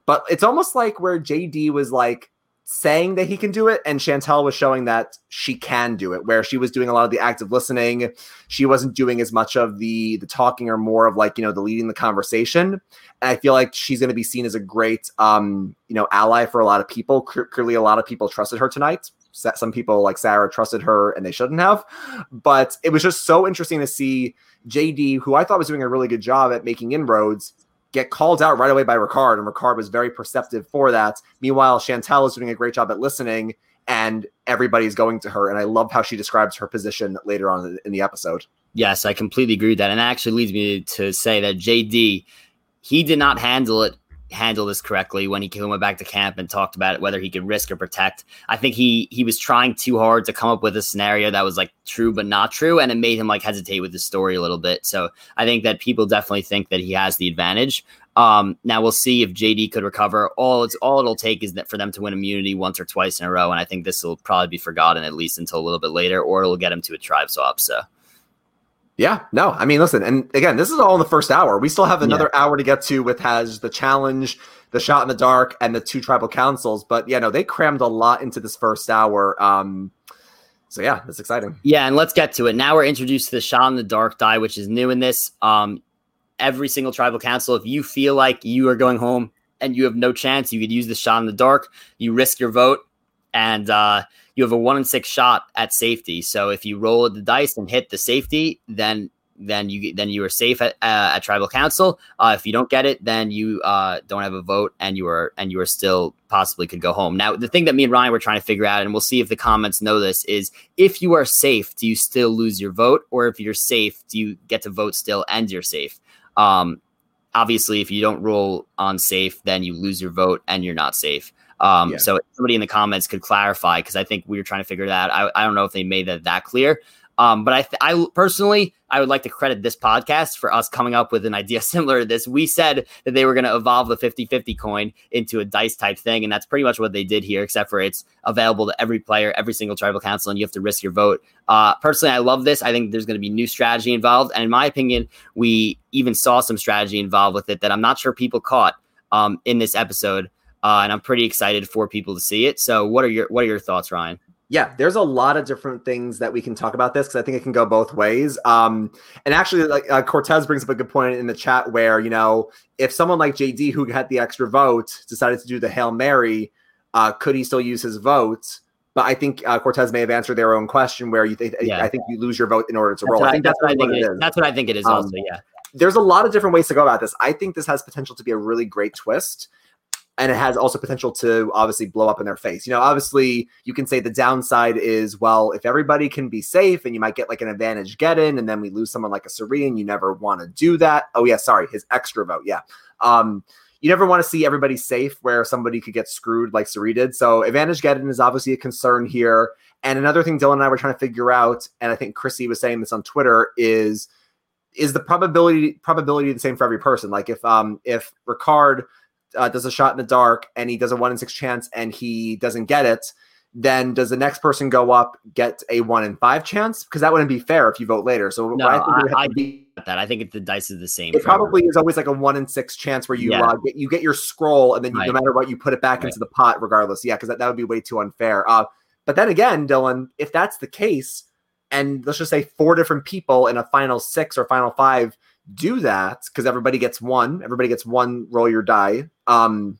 But it's almost like where JD was like, saying that he can do it and Chantel was showing that she can do it where she was doing a lot of the active listening. She wasn't doing as much of the the talking or more of like you know the leading the conversation. And I feel like she's going to be seen as a great um you know ally for a lot of people. Clearly a lot of people trusted her tonight. Some people like Sarah trusted her and they shouldn't have. But it was just so interesting to see JD who I thought was doing a really good job at making inroads get called out right away by Ricard, and Ricard was very perceptive for that. Meanwhile, Chantel is doing a great job at listening, and everybody's going to her. And I love how she describes her position later on in the episode. Yes, I completely agree with that. And that actually leads me to say that JD, he did not handle it handle this correctly when he went back to camp and talked about it, whether he could risk or protect. I think he he was trying too hard to come up with a scenario that was like true but not true, and it made him like hesitate with the story a little bit. So I think that people definitely think that he has the advantage. Um, now we'll see if JD could recover. All it's all it'll take is that for them to win immunity once or twice in a row, and I think this will probably be forgotten at least until a little bit later, or it'll get him to a tribe swap. So. Yeah, no, I mean, listen, and again, this is all in the first hour. We still have another yeah. hour to get to with has the challenge, the shot in the dark, and the two tribal councils. But yeah, no, they crammed a lot into this first hour. Um, so yeah, it's exciting. Yeah, and let's get to it. Now we're introduced to the shot in the dark die, which is new in this. Um, every single tribal council, if you feel like you are going home and you have no chance, you could use the shot in the dark. You risk your vote, and uh, you have a one in six shot at safety. So if you roll the dice and hit the safety, then then you then you are safe at, uh, at tribal council. Uh, if you don't get it, then you uh, don't have a vote, and you are and you are still possibly could go home. Now, the thing that me and Ryan were trying to figure out, and we'll see if the comments know this, is if you are safe, do you still lose your vote, or if you're safe, do you get to vote still and you're safe? Um, obviously, if you don't roll on safe, then you lose your vote and you're not safe. Um, yeah. So somebody in the comments could clarify because I think we were trying to figure that. I, I don't know if they made that that clear. Um, but I, th- I personally, I would like to credit this podcast for us coming up with an idea similar to this. We said that they were going to evolve the 50 50 coin into a dice type thing. And that's pretty much what they did here, except for it's available to every player, every single tribal council, and you have to risk your vote. Uh, personally, I love this. I think there's going to be new strategy involved. And in my opinion, we even saw some strategy involved with it that I'm not sure people caught um, in this episode. Uh, and I'm pretty excited for people to see it. So, what are your what are your thoughts, Ryan? yeah, there's a lot of different things that we can talk about this because I think it can go both ways. Um, and actually, like uh, Cortez brings up a good point in the chat where you know if someone like JD who had the extra vote decided to do the hail mary, uh, could he still use his vote? But I think uh, Cortez may have answered their own question where you th- yeah. I think you lose your vote in order to that's roll. I think that's, that's what, I think it is. That's what I think it is. Um, also, yeah. There's a lot of different ways to go about this. I think this has potential to be a really great twist and it has also potential to obviously blow up in their face. You know, obviously you can say the downside is well, if everybody can be safe and you might get like an advantage get in, and then we lose someone like a Serene, you never want to do that. Oh yeah, sorry, his extra vote, yeah. Um, you never want to see everybody safe where somebody could get screwed like Suri did. So advantage get in is obviously a concern here. And another thing Dylan and I were trying to figure out, and I think Chrissy was saying this on Twitter, is is the probability probability the same for every person? Like if um if Ricard uh, does a shot in the dark and he does a one in six chance and he doesn't get it, then does the next person go up get a one in five chance? Because that wouldn't be fair if you vote later. So no, I think I, I be, that. I think if the dice is the same. It probably is always like a one in six chance where you yeah. uh, get you get your scroll and then you, right. no matter what you put it back right. into the pot regardless. Yeah, because that, that would be way too unfair. Uh, but then again, Dylan, if that's the case, and let's just say four different people in a final six or final five do that because everybody gets one, everybody gets one roll your die. Um,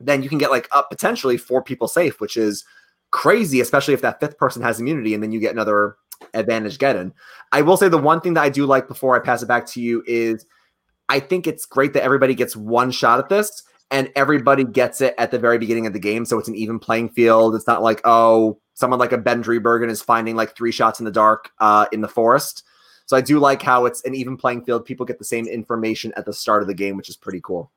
then you can get like up potentially four people safe, which is crazy, especially if that fifth person has immunity, and then you get another advantage get in. I will say the one thing that I do like before I pass it back to you is I think it's great that everybody gets one shot at this and everybody gets it at the very beginning of the game. So it's an even playing field. It's not like, oh, someone like a Ben Driebergen is finding like three shots in the dark uh, in the forest. So I do like how it's an even playing field. People get the same information at the start of the game, which is pretty cool.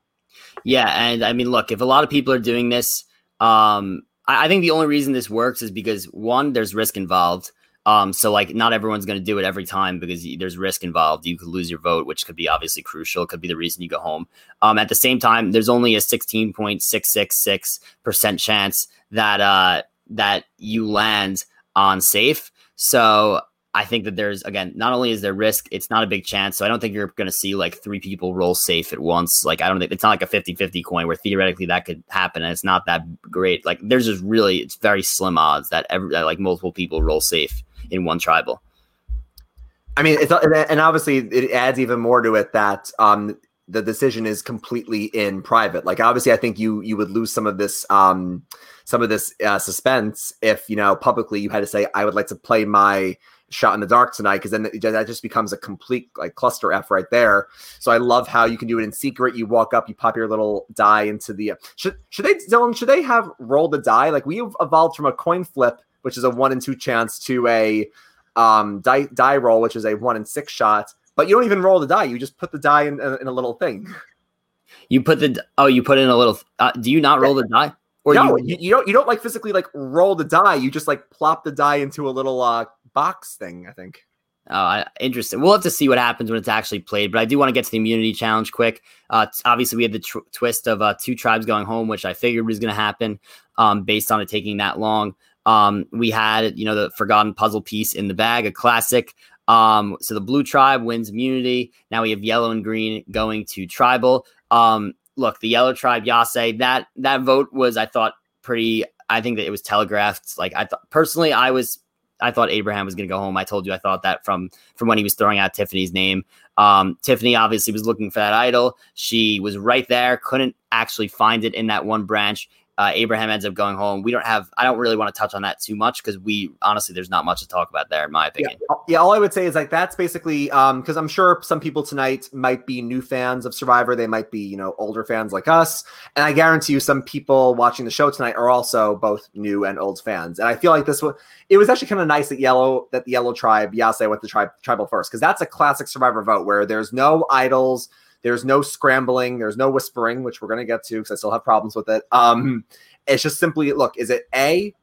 Yeah, and I mean, look, if a lot of people are doing this, um, I, I think the only reason this works is because one, there's risk involved. Um, so like not everyone's going to do it every time because there's risk involved. You could lose your vote, which could be obviously crucial. It could be the reason you go home. Um, at the same time, there's only a 16.666% chance that, uh, that you land on safe. So I think that there's again, not only is there risk, it's not a big chance. So I don't think you're going to see like three people roll safe at once. Like I don't think it's not like a 50-50 coin where theoretically that could happen and it's not that great. Like there's just really it's very slim odds that every that, like multiple people roll safe in one tribal. I mean, it's and obviously it adds even more to it that um the decision is completely in private. Like obviously, I think you you would lose some of this um some of this uh, suspense if you know publicly you had to say I would like to play my shot in the dark tonight because then that just becomes a complete like cluster f right there. So i love how you can do it in secret. You walk up you pop your little die into the should should they dylan should they have rolled the die? Like we've evolved from a coin flip which is a one in two chance to a um die die roll which is a one in six shot. But you don't even roll the die. You just put the die in, in a little thing. You put the oh you put in a little uh, do you not roll the die? Or no, you, you, don't you don't like physically like roll the die. You just like plop the die into a little uh box thing, I think. Oh, interesting. We'll have to see what happens when it's actually played, but I do want to get to the immunity challenge quick. Uh, obviously, we had the tr- twist of uh, two tribes going home, which I figured was going to happen um, based on it taking that long. Um, we had, you know, the forgotten puzzle piece in the bag, a classic. Um, so the blue tribe wins immunity. Now we have yellow and green going to tribal. Um, look, the yellow tribe, Yase, that that vote was, I thought, pretty. I think that it was telegraphed. Like I thought personally, I was I thought Abraham was going to go home. I told you I thought that from from when he was throwing out Tiffany's name. Um, Tiffany obviously was looking for that idol. She was right there, couldn't actually find it in that one branch uh, Abraham ends up going home. We don't have. I don't really want to touch on that too much because we honestly there's not much to talk about there in my opinion. Yeah, yeah all I would say is like that's basically because um, I'm sure some people tonight might be new fans of Survivor. They might be you know older fans like us, and I guarantee you some people watching the show tonight are also both new and old fans. And I feel like this was it was actually kind of nice that yellow that the yellow tribe Yase went the tribe tribal first because that's a classic Survivor vote where there's no idols There's no scrambling. There's no whispering, which we're going to get to because I still have problems with it. Um, it's just simply look: is it A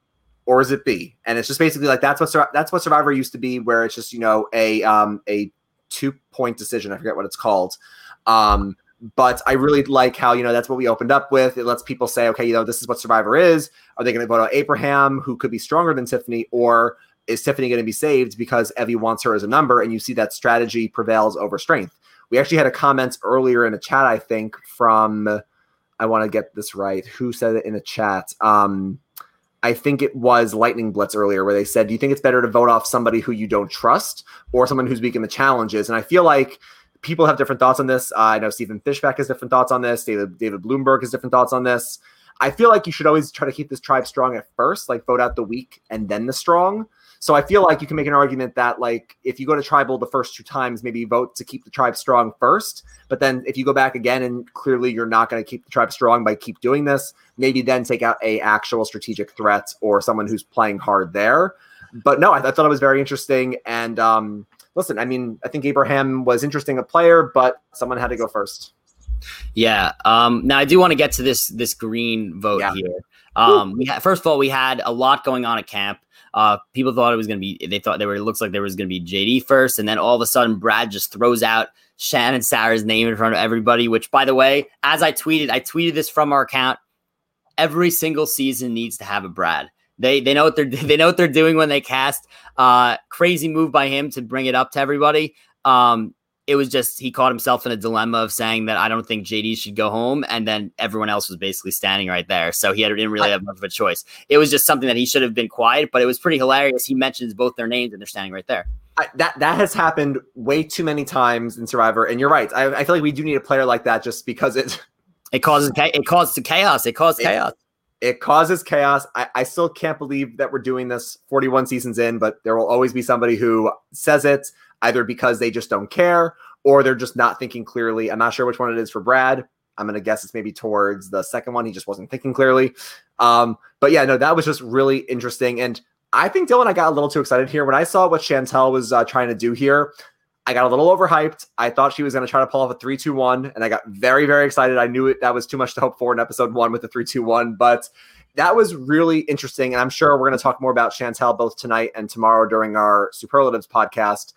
or is it B? And it's just basically like that's what that's what Survivor used to be, where it's just you know a um, a two point decision. I forget what it's called. Um, but I really like how you know that's what we opened up with. It lets people say, okay, you know, this is what Survivor is. Are they going to vote out Abraham, who could be stronger than Tiffany, or is Tiffany going to be saved because Evvie wants her as a number? And you see that strategy prevails over strength. We actually had a comment earlier in a chat, I think, from I want to get this right. Who said it in a chat? Um, I think it was Lightning Blitz earlier, where they said, "Do you think it's better to vote off somebody who you don't trust or someone who's weak in the challenges?" And I feel like people have different thoughts on this. Uh, I know Stephen Fishback has different thoughts on this. David David Bloomberg has different thoughts on this. I feel like you should always try to keep this tribe strong at first, like vote out the weak and then the strong. So I feel like you can make an argument that like if you go to tribal the first two times, maybe vote to keep the tribe strong first. But then if you go back again and clearly you're not going to keep the tribe strong by keep doing this, maybe then take out a actual strategic threat or someone who's playing hard there. But no, I, I thought it was very interesting. And um, listen, I mean, I think Abraham was interesting a player, but someone had to go first. Yeah. Um, now I do want to get to this this green vote yeah. here. Um, we had, first of all, we had a lot going on at camp. Uh, people thought it was going to be, they thought they were, it looks like there was going to be JD first. And then all of a sudden, Brad just throws out Shan and Sarah's name in front of everybody, which, by the way, as I tweeted, I tweeted this from our account. Every single season needs to have a Brad. They they know what they're they know what they're doing when they cast. Uh, crazy move by him to bring it up to everybody. Um, it was just he caught himself in a dilemma of saying that I don't think JD should go home, and then everyone else was basically standing right there, so he had, didn't really have much of a choice. It was just something that he should have been quiet, but it was pretty hilarious. He mentions both their names, and they're standing right there. I, that that has happened way too many times in Survivor, and you're right. I, I, feel like we do need a player like that, just because it it causes it causes chaos. It causes it, chaos. It causes chaos. I, I still can't believe that we're doing this 41 seasons in, but there will always be somebody who says it either because they just don't care or they're just not thinking clearly. I'm not sure which one it is for Brad. I'm going to guess it's maybe towards the second one. He just wasn't thinking clearly. Um, but yeah, no, that was just really interesting. And I think Dylan, I got a little too excited here when I saw what Chantel was uh, trying to do here. I got a little overhyped. I thought she was going to try to pull off a three-two-one, and I got very, very excited. I knew it that was too much to hope for in episode one with the three-two-one, but that was really interesting. And I'm sure we're going to talk more about Chantel both tonight and tomorrow during our superlatives podcast.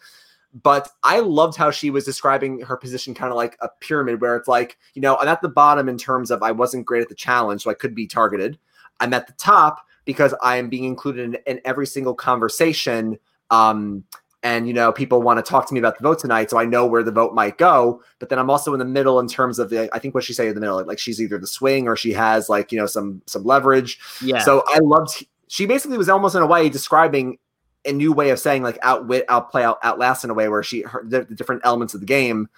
But I loved how she was describing her position kind of like a pyramid where it's like, you know, I'm at the bottom in terms of I wasn't great at the challenge, so I could be targeted. I'm at the top because I am being included in, in every single conversation. Um, and you know people want to talk to me about the vote tonight so i know where the vote might go but then i'm also in the middle in terms of the i think what she say in the middle like she's either the swing or she has like you know some some leverage yeah so i loved she basically was almost in a way describing a new way of saying like outwit, outplay, out outlast in a way where she her, the, the, different elements of the game.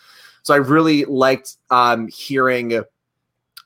So I really liked um, hearing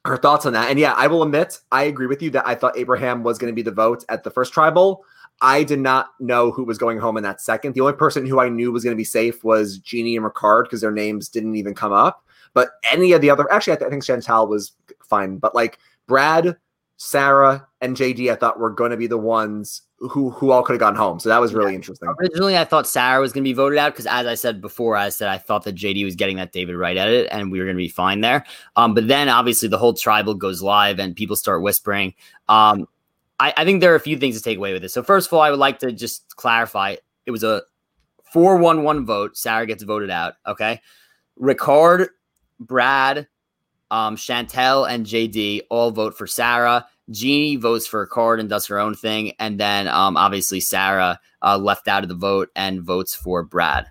her thoughts on that. And yeah, I will admit I agree with you that I thought Abraham was going to be the vote at the first tribal. I did not know who was going home in that second. The only person who I knew was going to be safe was Genie and Ricard because their names didn't even come up. But any of the other, actually, I, th- I think Chantal was fine. But like Brad, Sarah, and JD, I thought were going to be the ones who who all could have gone home. So that was really yeah. interesting. Originally, I thought Sarah was going to be voted out because, as I said before, I said I thought that JD was getting that David right at it, and we were going to be fine there. Um, but then obviously the whole tribal goes live, and people start whispering. Um, I, I think there are a few things to take away with this. So first of all, I would like to just clarify: it was a four-one-one vote. Sarah gets voted out. Okay, Ricard, Brad, um, Chantel, and JD all vote for Sarah. Genie votes for Ricard and does her own thing, and then um, obviously Sarah uh, left out of the vote and votes for Brad.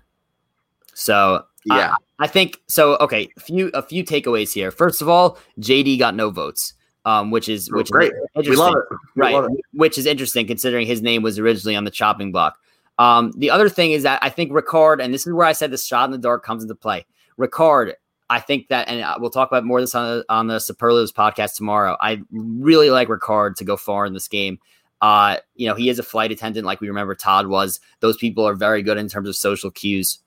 So yeah, I, I think so. Okay, a few a few takeaways here. First of all, JD got no votes. Um, which is which great. is we love it. We right? Love it. Which is interesting considering his name was originally on the chopping block. Um, the other thing is that I think Ricard, and this is where I said the shot in the dark comes into play. Ricard I think that, and uh, we'll talk about more this on the, on the Superlatives podcast tomorrow. I really like Ricard to go far in this game. Uh, you know, he is a flight attendant, like we remember Todd was. Those people are very good in terms of social cues.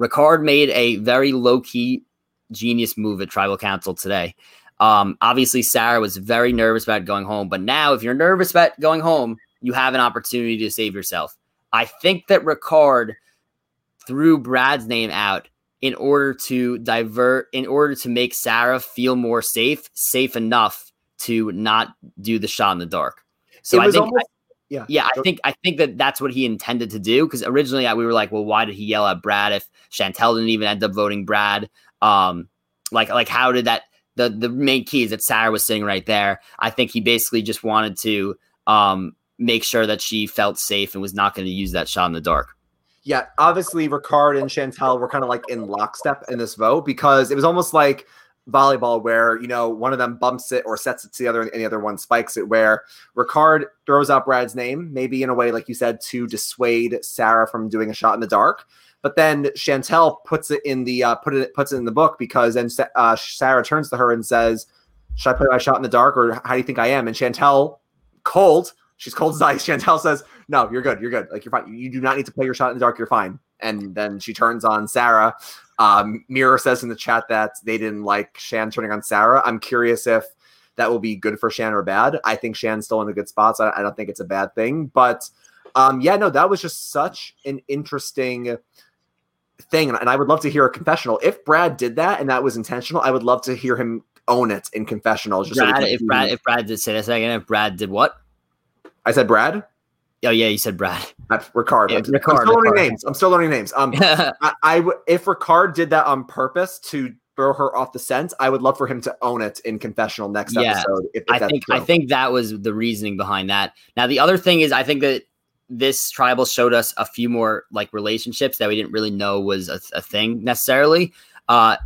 Ricard made a very low key genius move at Tribal Council today. Um, obviously, Sarah was very nervous about going home, but now if you're nervous about going home, you have an opportunity to save yourself. I think that Ricard threw Brad's name out in order to divert, in order to make Sarah feel more safe, safe enough to not do the shot in the dark. So I think, almost, yeah, yeah, I think I think that that's what he intended to do because originally we were like, well, why did he yell at Brad if Chantel didn't even end up voting Brad? Um, like like how did that? The the main key is that Sarah was sitting right there. I think he basically just wanted to um make sure that she felt safe and was not going to use that shot in the dark. Yeah, obviously Ricard and Chantel were kind of like in lockstep in this vote because it was almost like volleyball where you know one of them bumps it or sets it to the other and the other one spikes it where Ricard throws out Brad's name maybe in a way like you said to dissuade Sarah from doing a shot in the dark. But then Chantel puts it in the uh, put it puts it in the book because then uh, Sarah turns to her and says should I play my shot in the dark or how do you think I am? And Chantel cold she's cold as ice Chantel says no you're good you're good like you're fine you do not need to play your shot in the dark you're fine and then she turns on Sarah um, Mirror says in the chat that they didn't like Shan turning on Sarah. I'm curious if that will be good for Shan or bad. I think Shan's still in a good spot, so I, I don't think it's a bad thing. But um, yeah, no, that was just such an interesting thing, and I would love to hear a confessional. If Brad did that and that was intentional, I would love to hear him own it in confessional. Just Brad, so if Brad, if Brad did say that again, if Brad did what? I said Brad. Oh yeah, you said Brad. Uh, Ricard. Yeah, I'm, Ricard. I'm still learning names. I'm still learning names. Um, I, I if Ricard did that on purpose to throw her off the scent, I would love for him to own it in confessional next yeah, episode. If, if I think true. I think that was the reasoning behind that. Now the other thing is, I think that this tribal showed us a few more like relationships that we didn't really know was a, a thing necessarily. Uh,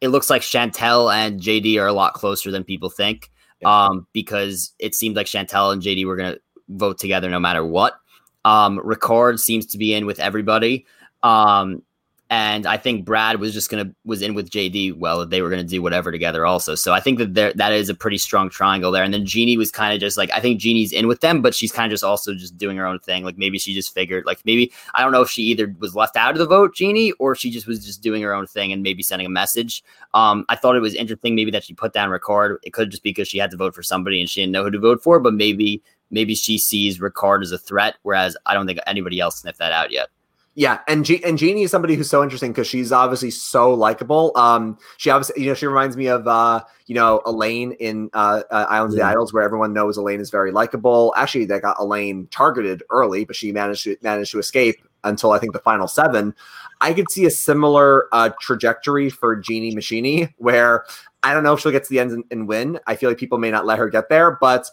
it looks like Chantel and JD are a lot closer than people think. Um, because it seemed like Chantel and JD were gonna vote together no matter what. Um, Ricard seems to be in with everybody. Um, and I think Brad was just gonna was in with JD. Well, they were gonna do whatever together also. So I think that there that is a pretty strong triangle there. And then Genie was kind of just like I think Genie's in with them, but she's kind of just also just doing her own thing. Like maybe she just figured like maybe I don't know if she either was left out of the vote, Genie, or she just was just doing her own thing and maybe sending a message. Um, I thought it was interesting maybe that she put down Ricard. It could just be because she had to vote for somebody and she didn't know who to vote for, but maybe maybe she sees Ricard as a threat, whereas I don't think anybody else sniffed that out yet. Yeah, and G- and Genie is somebody who's so interesting because she's obviously so likable. Um, she obviously, you know, she reminds me of uh, you know, Elaine in uh, uh Islands yeah. of the Idols, where everyone knows Elaine is very likable. Actually, they got Elaine targeted early, but she managed to managed to escape until I think the final seven. I could see a similar uh, trajectory for Genie Machini, where I don't know if she'll get to the end and, and win. I feel like people may not let her get there, but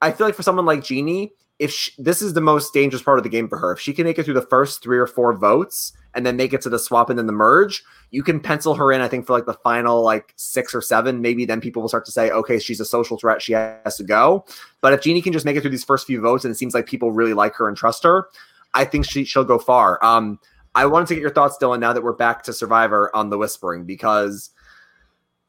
I feel like for someone like Genie, if she, this is the most dangerous part of the game for her, if she can make it through the first three or four votes and then make it to the swap and then the merge, you can pencil her in. I think for like the final like six or seven, maybe then people will start to say, okay, she's a social threat. She has to go. But if Genie can just make it through these first few votes and it seems like people really like her and trust her, I think she she'll go far. Um, I wanted to get your thoughts, Dylan, now that we're back to Survivor on the Whispering because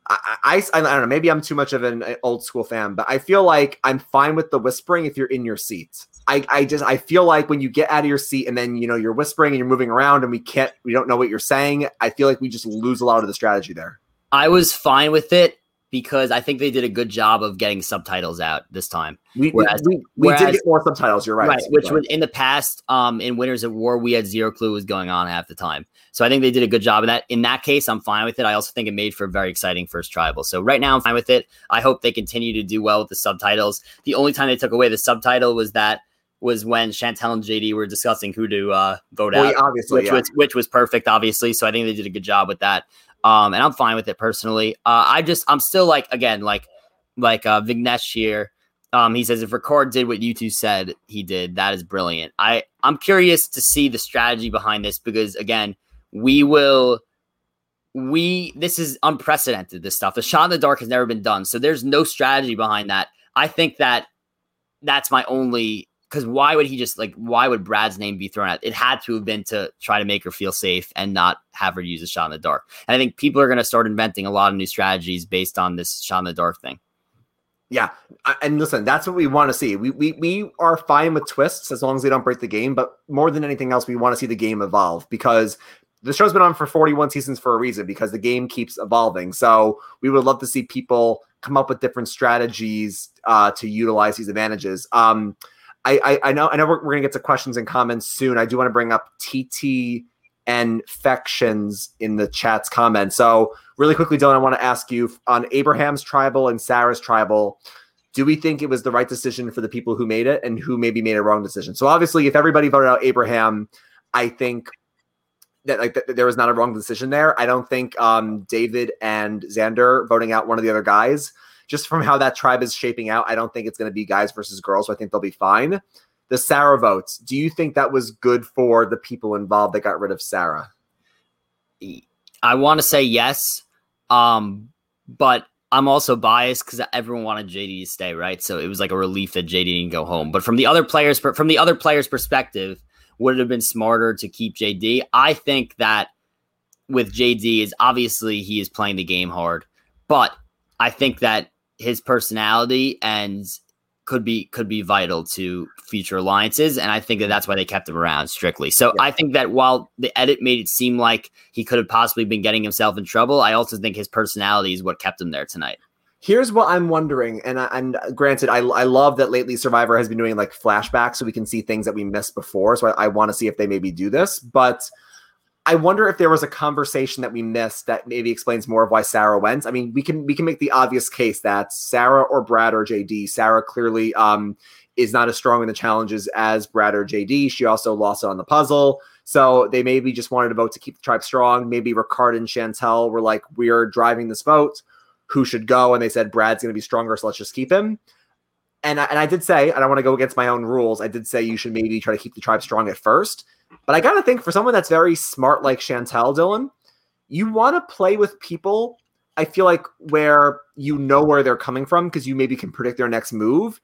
I, I, I, don't know. Maybe I'm too much of an uh, old school fan, but I feel like I'm fine with the whispering if you're in your seat. I, I just I feel like when you get out of your seat and then you know you're whispering and you're moving around and we can't we don't know what you're saying. I feel like we just lose a lot of the strategy there. I was fine with it because I think they did a good job of getting subtitles out this time. We, whereas, we, we whereas, did get more subtitles. You're right. Right. Which right. in the past, um, in Winners at War, we had zero clue what was going on half the time. So I think they did a good job of that. In that case, I'm fine with it. I also think it made for a very exciting first tribal. So right now, I'm fine with it. I hope they continue to do well with the subtitles. The only time they took away the subtitle was that was when Chantel and JD were discussing who to uh, vote well, out, obviously, which, yeah. was, which was perfect, obviously. So I think they did a good job with that um, and I'm fine with it personally. Uh, I just I'm still like again like like uh, Vignesh here. Um, he says if Ricard did what you two said he did, that is brilliant. I I'm curious to see the strategy behind this because again, we will we this is unprecedented. This stuff, the shot in the dark has never been done, so there's no strategy behind that. I think that that's my only because why would he just like why would Brad's name be thrown out? It had to have been to try to make her feel safe and not have her use a shot in the dark. And I think people are going to start inventing a lot of new strategies based on this shot in the dark thing. Yeah, and listen, that's what we want to see. We, we we are fine with twists as long as they don't break the game. But more than anything else, we want to see the game evolve because the show's been on for 41 seasons for a reason because the game keeps evolving. So we would love to see people come up with different strategies uh, to utilize these advantages. Um, I, I, I know I know we're, we're gonna get to questions and comments soon. I do want to bring up TTNG and Fections in the chat's comments. So, really quickly, Dylan, I want to ask you on Abraham's tribal and Sarah's tribal. Do we think it was the right decision for the people who made it, and who maybe made a wrong decision? So, obviously, if everybody voted out Abraham, I think that like that there was not a wrong decision there. I don't think um, David and Xander voting out one of the other guys, just from how that tribe is shaping out, I don't think it's going to be guys versus girls. So I think they'll be fine the Sarah votes. Do you think that was good for the people involved that got rid of Sarah? I want to say yes, um, but I'm also biased because everyone wanted JD to stay, right? So it was like a relief that JD didn't go home. But from the other players, from the other players' perspective, would it have been smarter to keep JD? I think that with JD is obviously he is playing the game hard, but I think that his personality and could be could be vital to future alliances, and I think that that's why they kept him around strictly. So yeah. I think that while the edit made it seem like he could have possibly been getting himself in trouble, I also think his personality is what kept him there tonight. Here's what I'm wondering, and I, and granted, I, I love that lately Survivor has been doing like flashbacks so we can see things that we missed before. So I, I want to see if they maybe do this, but I wonder if there was a conversation that we missed that maybe explains more of why Sarah went. I mean, we can we can make the obvious case that Sarah or Brad or JD. Sarah clearly um, is not as strong in the challenges as Brad or JD. She also lost on the puzzle. So they maybe just wanted to vote to keep the tribe strong. Maybe Ricard and Chantel were like, we're driving this vote. Who should go? And they said Brad's going to be stronger, so let's just keep him. And I, and I did say, and I want to go against my own rules. I did say you should maybe try to keep the tribe strong at first. But I gotta think for someone that's very smart like Chantel Dylan, you want to play with people. I feel like where you know where they're coming from because you maybe can predict their next move.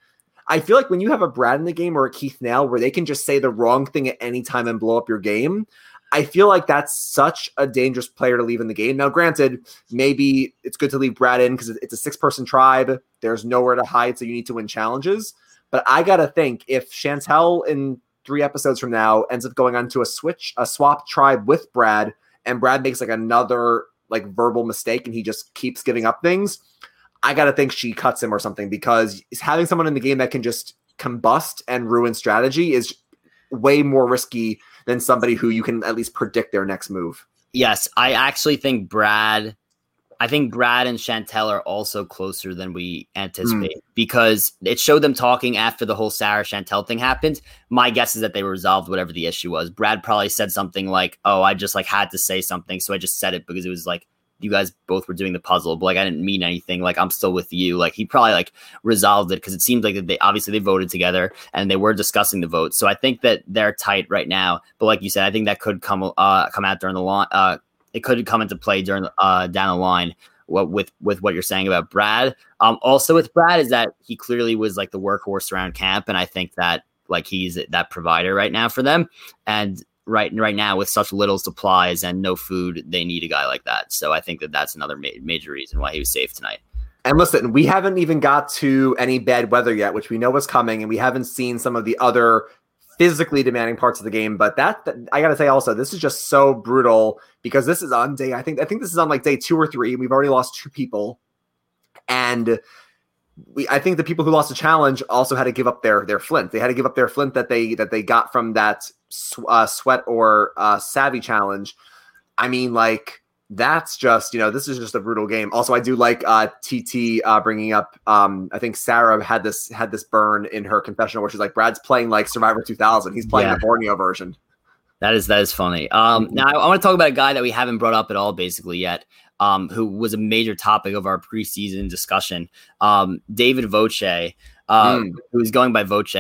I feel like when you have a Brad in the game or a Keith Nale where they can just say the wrong thing at any time and blow up your game, I feel like that's such a dangerous player to leave in the game. Now, granted, maybe it's good to leave Brad in because it's a six person tribe. There's nowhere to hide, so you need to win challenges. But I gotta think if Chantel and three episodes from now ends up going on to a switch, a swap tribe with Brad, and Brad makes like another like verbal mistake and he just keeps giving up things. I gotta think she cuts him or something because having someone in the game that can just combust and ruin strategy is way more risky than somebody who you can at least predict their next move. Yes, I actually think Brad I think Brad and Chantel are also closer than we anticipate mm. because it showed them talking after the whole Sarah Chantel thing happened. My guess is that they resolved whatever the issue was. Brad probably said something like, "Oh, I just like had to say something, so I just said it because it was like you guys both were doing the puzzle, but like I didn't mean anything. Like I'm still with you. Like he probably like resolved it because it seemed like that they obviously they voted together and they were discussing the vote. So I think that they're tight right now. But like you said, I think that could come uh come out during the long uh it could come into play during uh, down the line. What with with what you're saying about Brad. Um, also with Brad is that he clearly was like the workhorse around camp, and I think that like he's that provider right now for them. And right right now with such little supplies and no food, they need a guy like that. So I think that that's another ma- major reason why he was safe tonight. And listen, we haven't even got to any bad weather yet, which we know was coming, and we haven't seen some of the other physically demanding parts of the game. But that, that I got to say also, this is just so brutal because this is on day. I think I think this is on like day two or three. We've already lost two people, and we I think the people who lost the challenge also had to give up their their flint. They had to give up their flint that they that they got from that uh, sweat or uh, savvy challenge. I mean, like that's just you know this is just a brutal game also i do like uh tt uh bringing up um i think sarah had this had this burn in her confessional where she's like brad's playing like survivor 2000 he's playing yeah. the borneo version that is that is funny um mm-hmm. now I, I want to talk about a guy that we haven't brought up at all basically yet um who was a major topic of our preseason discussion um david voce um mm. who is going by voce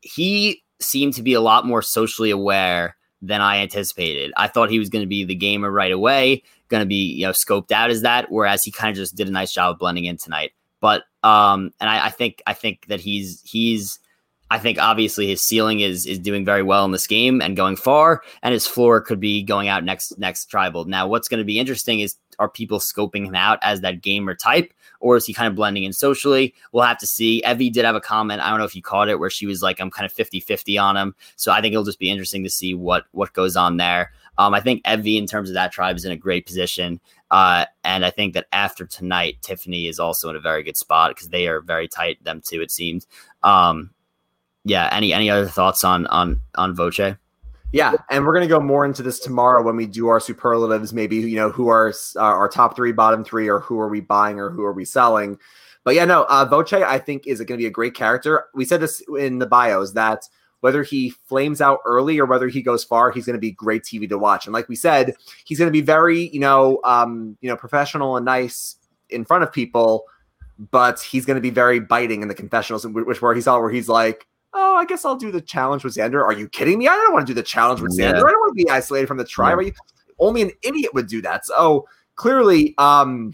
he seemed to be a lot more socially aware than I anticipated. I thought he was going to be the gamer right away, going to be you know scoped out as that, whereas he kind of just did a nice job of blending in tonight. But um, and I, I think I think that he's he's I think obviously his ceiling is is doing very well in this game and going far, and his floor could be going out next next tribal. Now, what's going to be interesting is are people scoping him out as that gamer type, or is he kind of blending in socially? We'll have to see. Evvie did have a comment. I don't know if you caught it, where she was like, "I'm kind of 50-50 on him." So I think it'll just be interesting to see what what goes on there. Um, I think Evvie, in terms of that tribe, is in a great position. Uh, and I think that after tonight, Tiffany is also in a very good spot because they are very tight, them too, it seems. Um, yeah. Any any other thoughts on on on Voce? Yeah, and we're going to go more into this tomorrow when we do our superlatives. Maybe you know who are uh, our top three, bottom three, or who are we buying or who are we selling. But yeah, no, uh, Voce I think is going to be a great character. We said this in the bios that whether he flames out early or whether he goes far, he's going to be great TV to watch. And like we said, he's going to be very you know um, you know professional and nice in front of people, but he's going to be very biting in the confessionals, which where he's all where he's like oh, I guess I'll do the challenge with Xander. Are you kidding me? I don't want to do the challenge with Xander. Yeah. I don't want to be isolated from the tribe. Yeah. Only an idiot would do that. So clearly, um,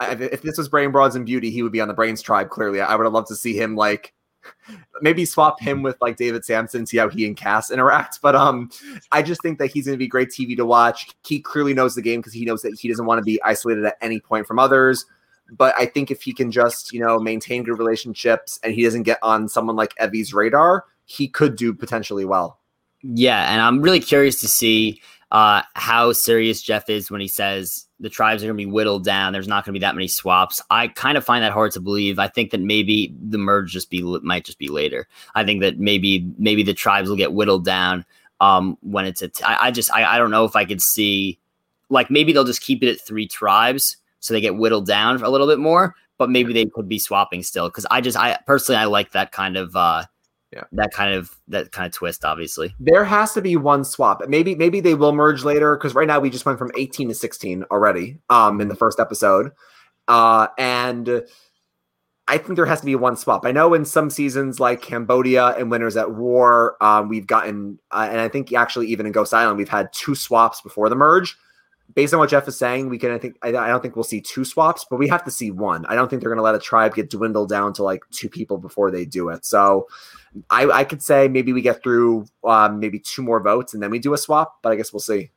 if this was Brain Broads and Beauty, he would be on the Brains tribe. Clearly, I would have loved to see him like maybe swap him with like David Samson, see how he and Kass interact. But um, I just think that he's going to be great TV to watch. He clearly knows the game because he knows that he doesn't want to be isolated at any point from others. But I think if he can just, you know, maintain good relationships and he doesn't get on someone like Evvie's radar, he could do potentially well. Yeah, and I'm really curious to see uh, how serious Jeff is when he says the tribes are going to be whittled down. There's not going to be that many swaps. I kind of find that hard to believe. I think that maybe the merge just be might just be later. I think that maybe maybe the tribes will get whittled down um, when it's a. T- I, I just I, I don't know if I could see like maybe they'll just keep it at three tribes so they get whittled down a little bit more. But maybe they could be swapping still because I just I personally I like that kind of uh yeah. That kind of that kind of twist obviously. There has to be one swap. Maybe maybe they will merge later because right now we just went from 18 to 16 already um in the first episode. Uh and i think there has to be one swap. I know in some seasons like cambodia and winners at war um we've gotten uh, and i think actually even in ghost island we've had two swaps before the merge based on what Jeff is saying, we can. I think I, I, don't think we'll see two swaps, but we have to see one. I don't think they're going to let a tribe get dwindled down to like two people before they do it. So, I, I could say maybe we get through um, maybe two more votes and then we do a swap, but I guess we'll see.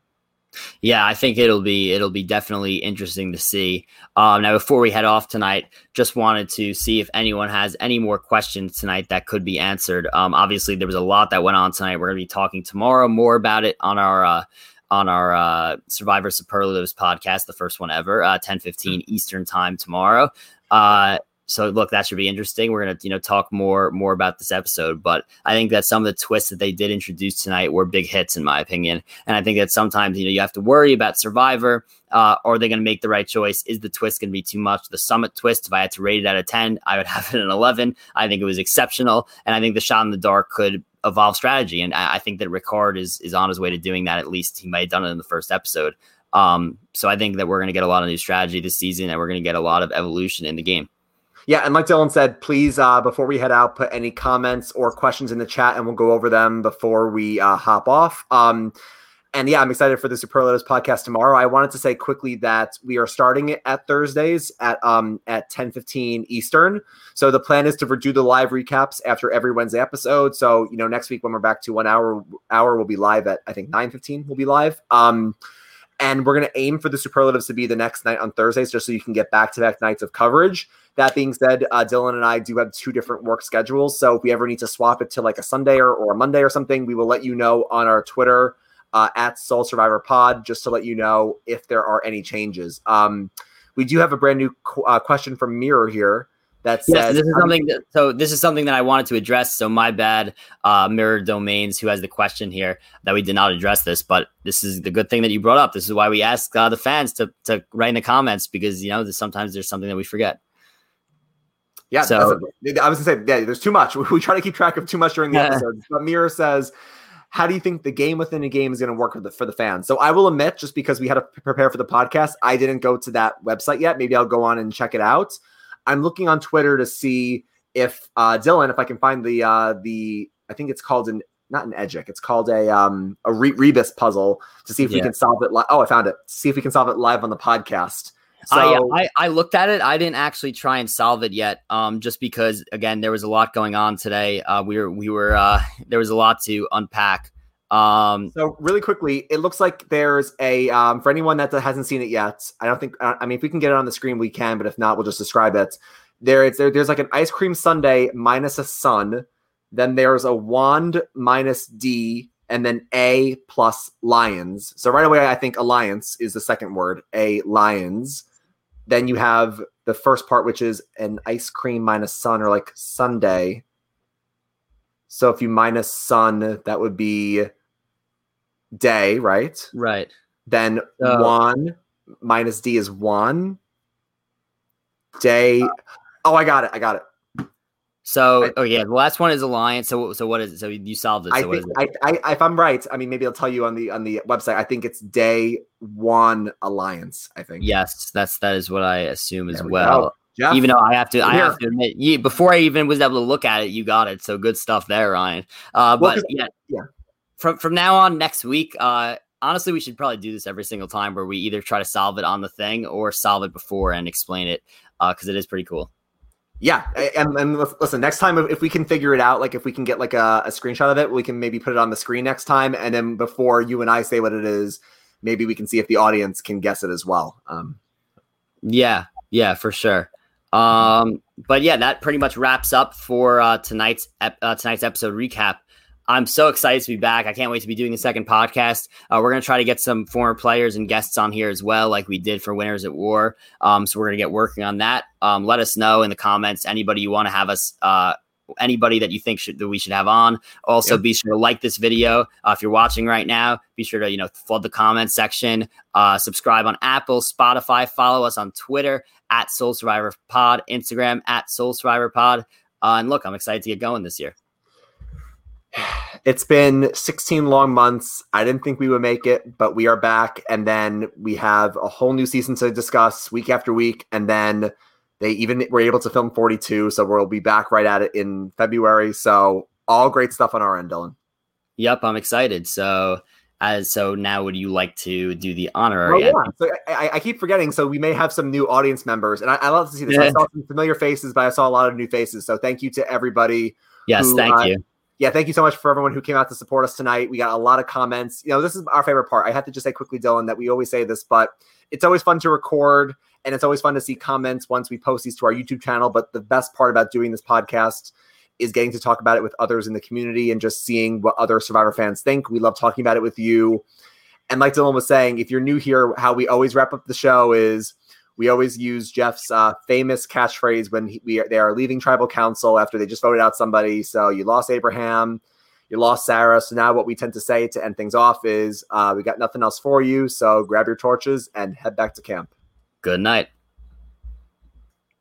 Yeah, I think it'll be it'll be definitely interesting to see. Um, now, before we head off tonight, just wanted to see if anyone has any more questions tonight that could be answered. Um, obviously, there was a lot that went on tonight. We're going to be talking tomorrow more about it on our uh, on our uh, Survivor Superlatives podcast, the first one ever, uh, 10 15 Eastern time tomorrow. Uh, so look, that should be interesting. We're gonna, you know, talk more more about this episode, but I think that some of the twists that they did introduce tonight were big hits, in my opinion. And I think that sometimes you know you have to worry about Survivor. Uh, are they going to make the right choice? Is the twist going to be too much? The summit twist, if I had to rate it out of 10, I would have it an 11. I think it was exceptional. And I think the shot in the dark could evolve strategy. And I, I think that Ricard is is on his way to doing that. At least he might have done it in the first episode. Um, so I think that we're going to get a lot of new strategy this season, and we're going to get a lot of evolution in the game. Yeah, and like Dylan said, please uh, before we head out, put any comments or questions in the chat, and we'll go over them before we uh, hop off. Um, and yeah, I'm excited for the Superlatives podcast tomorrow. I wanted to say quickly that we are starting it at Thursdays at um at 10 15 Eastern. So the plan is to do the live recaps after every Wednesday episode. So you know, next week when we're back to one hour hour, we'll be live at I think 9 15 we'll be live. Um and we're gonna aim for the superlatives to be the next night on Thursdays, just so you can get back to back nights of coverage. That being said, uh, Dylan and I do have two different work schedules. So if we ever need to swap it to like a Sunday or, or a Monday or something, we will let you know on our Twitter uh, at Soul Survivor Pod, just to let you know if there are any changes. Um, we do have a brand new qu- uh, question from Mirror here that says yes, this is something that, so this is something that I wanted to address. So my bad, uh, Mirror Domains, who has the question here that we did not address this, but this is the good thing that you brought up. This is why we ask uh, the fans to to write in the comments because you know sometimes there's something that we forget. Yeah, so I was gonna say, yeah, there's too much. We try to keep track of too much during the episode. But Mirror says, how do you think the game within a game is going to work for the for the fans? So I will admit, just because we had to prepare for the podcast, I didn't go to that website yet. Maybe I'll go on and check it out. I'm looking on Twitter to see if uh, Dylan, if I can find the uh, the I think it's called an not an Edgic, it's called a um a Re- Rebus puzzle to see if yeah. we can solve it. Li- oh, I found it. See if we can solve it live on the podcast. So, I, I, I looked at it. I didn't actually try and solve it yet, um, just because again there was a lot going on today. Uh, we were we were uh, there was a lot to unpack. Um, so really quickly, it looks like there's a um, for anyone that hasn't seen it yet. I don't think I mean if we can get it on the screen, we can, but if not, we'll just describe it. There, it's there, there's like an ice cream sundae minus a sun. Then there's a wand minus D, and then A plus lions. So right away, I think alliance is the second word. A lions. Then you have the first part, which is an ice cream minus sun or like Sunday. So if you minus sun, that would be day, right? Right. Then So- one minus D is one. Day. Uh, oh, I got it. I got it. So, I- oh yeah, the last one is alliance. So, so what is it? So you solved it. I So what think is it? I, I, if I'm right, I mean maybe I'll tell you on the on the website. I think it's day one alliance. I think. Yes, that's that is what I assume as There well. Even though I have to, I Here. have to admit, you, before I even was able to look at it, you got it. So good stuff there, Ryan. Uh, Well, but yeah, yeah. From from now on, next week, uh, honestly, we should probably do this every single time, where we either try to solve it on the thing or solve it before and explain it, because it is pretty cool. Yeah, and and listen, next time if we can figure it out, like if we can get like a, a screenshot of it, we can maybe put it on the screen next time, and then before you and I say what it is, maybe we can see if the audience can guess it as well. Um, Yeah, yeah, for sure. Um, but yeah, that pretty much wraps up for uh, tonight's ep- uh, tonight's episode recap. I'm so excited to be back. I can't wait to be doing a second podcast. Uh, we're gonna try to get some former players and guests on here as well, like we did for Winners at War. Um, so we're gonna get working on that. Um, let us know in the comments anybody you want to have us. Uh, anybody that you think should that we should have on. Also, Yeah. be sure to like this video uh, if you're watching right now. Be sure to you know flood the comment section. Uh, subscribe on Apple, Spotify. Follow us on Twitter at Soul Survivor Pod, Instagram at Soul Survivor Pod. Uh, and look, I'm excited to get going this year. It's been 16 long months. I didn't think we would make it, but we are back, and then we have a whole new season to discuss week after week, and then they even were able to film 42, so we'll be back right at it in February. So all great stuff on our end, Dylan. Yep, I'm excited. So, as so now, would you like to do the Oh, yeah. So I, I- I keep forgetting. So we may have some new audience members, and I, I love to see this. I saw some familiar faces, but I saw a lot of new faces. So thank you to everybody. yes, who, thank uh, you. Yeah, thank you so much for everyone who came out to support us tonight. We got a lot of comments. You know, this is our favorite part. I have to just say quickly, Dylan, that we always say this, but it's always fun to record and it's always fun to see comments once we post these to our YouTube channel. But the best part about doing this podcast is getting to talk about it with others in the community and just seeing what other Survivor fans think. We love talking about it with you. And like Dylan was saying, if you're new here, how we always wrap up the show is we always use Jeff's uh, famous catchphrase when he, we are, they are leaving tribal council after they just voted out somebody. So you lost Abraham, you lost Sara. So now what we tend to say to end things off is uh, we got nothing else for you. So grab your torches and head back to camp. Good night.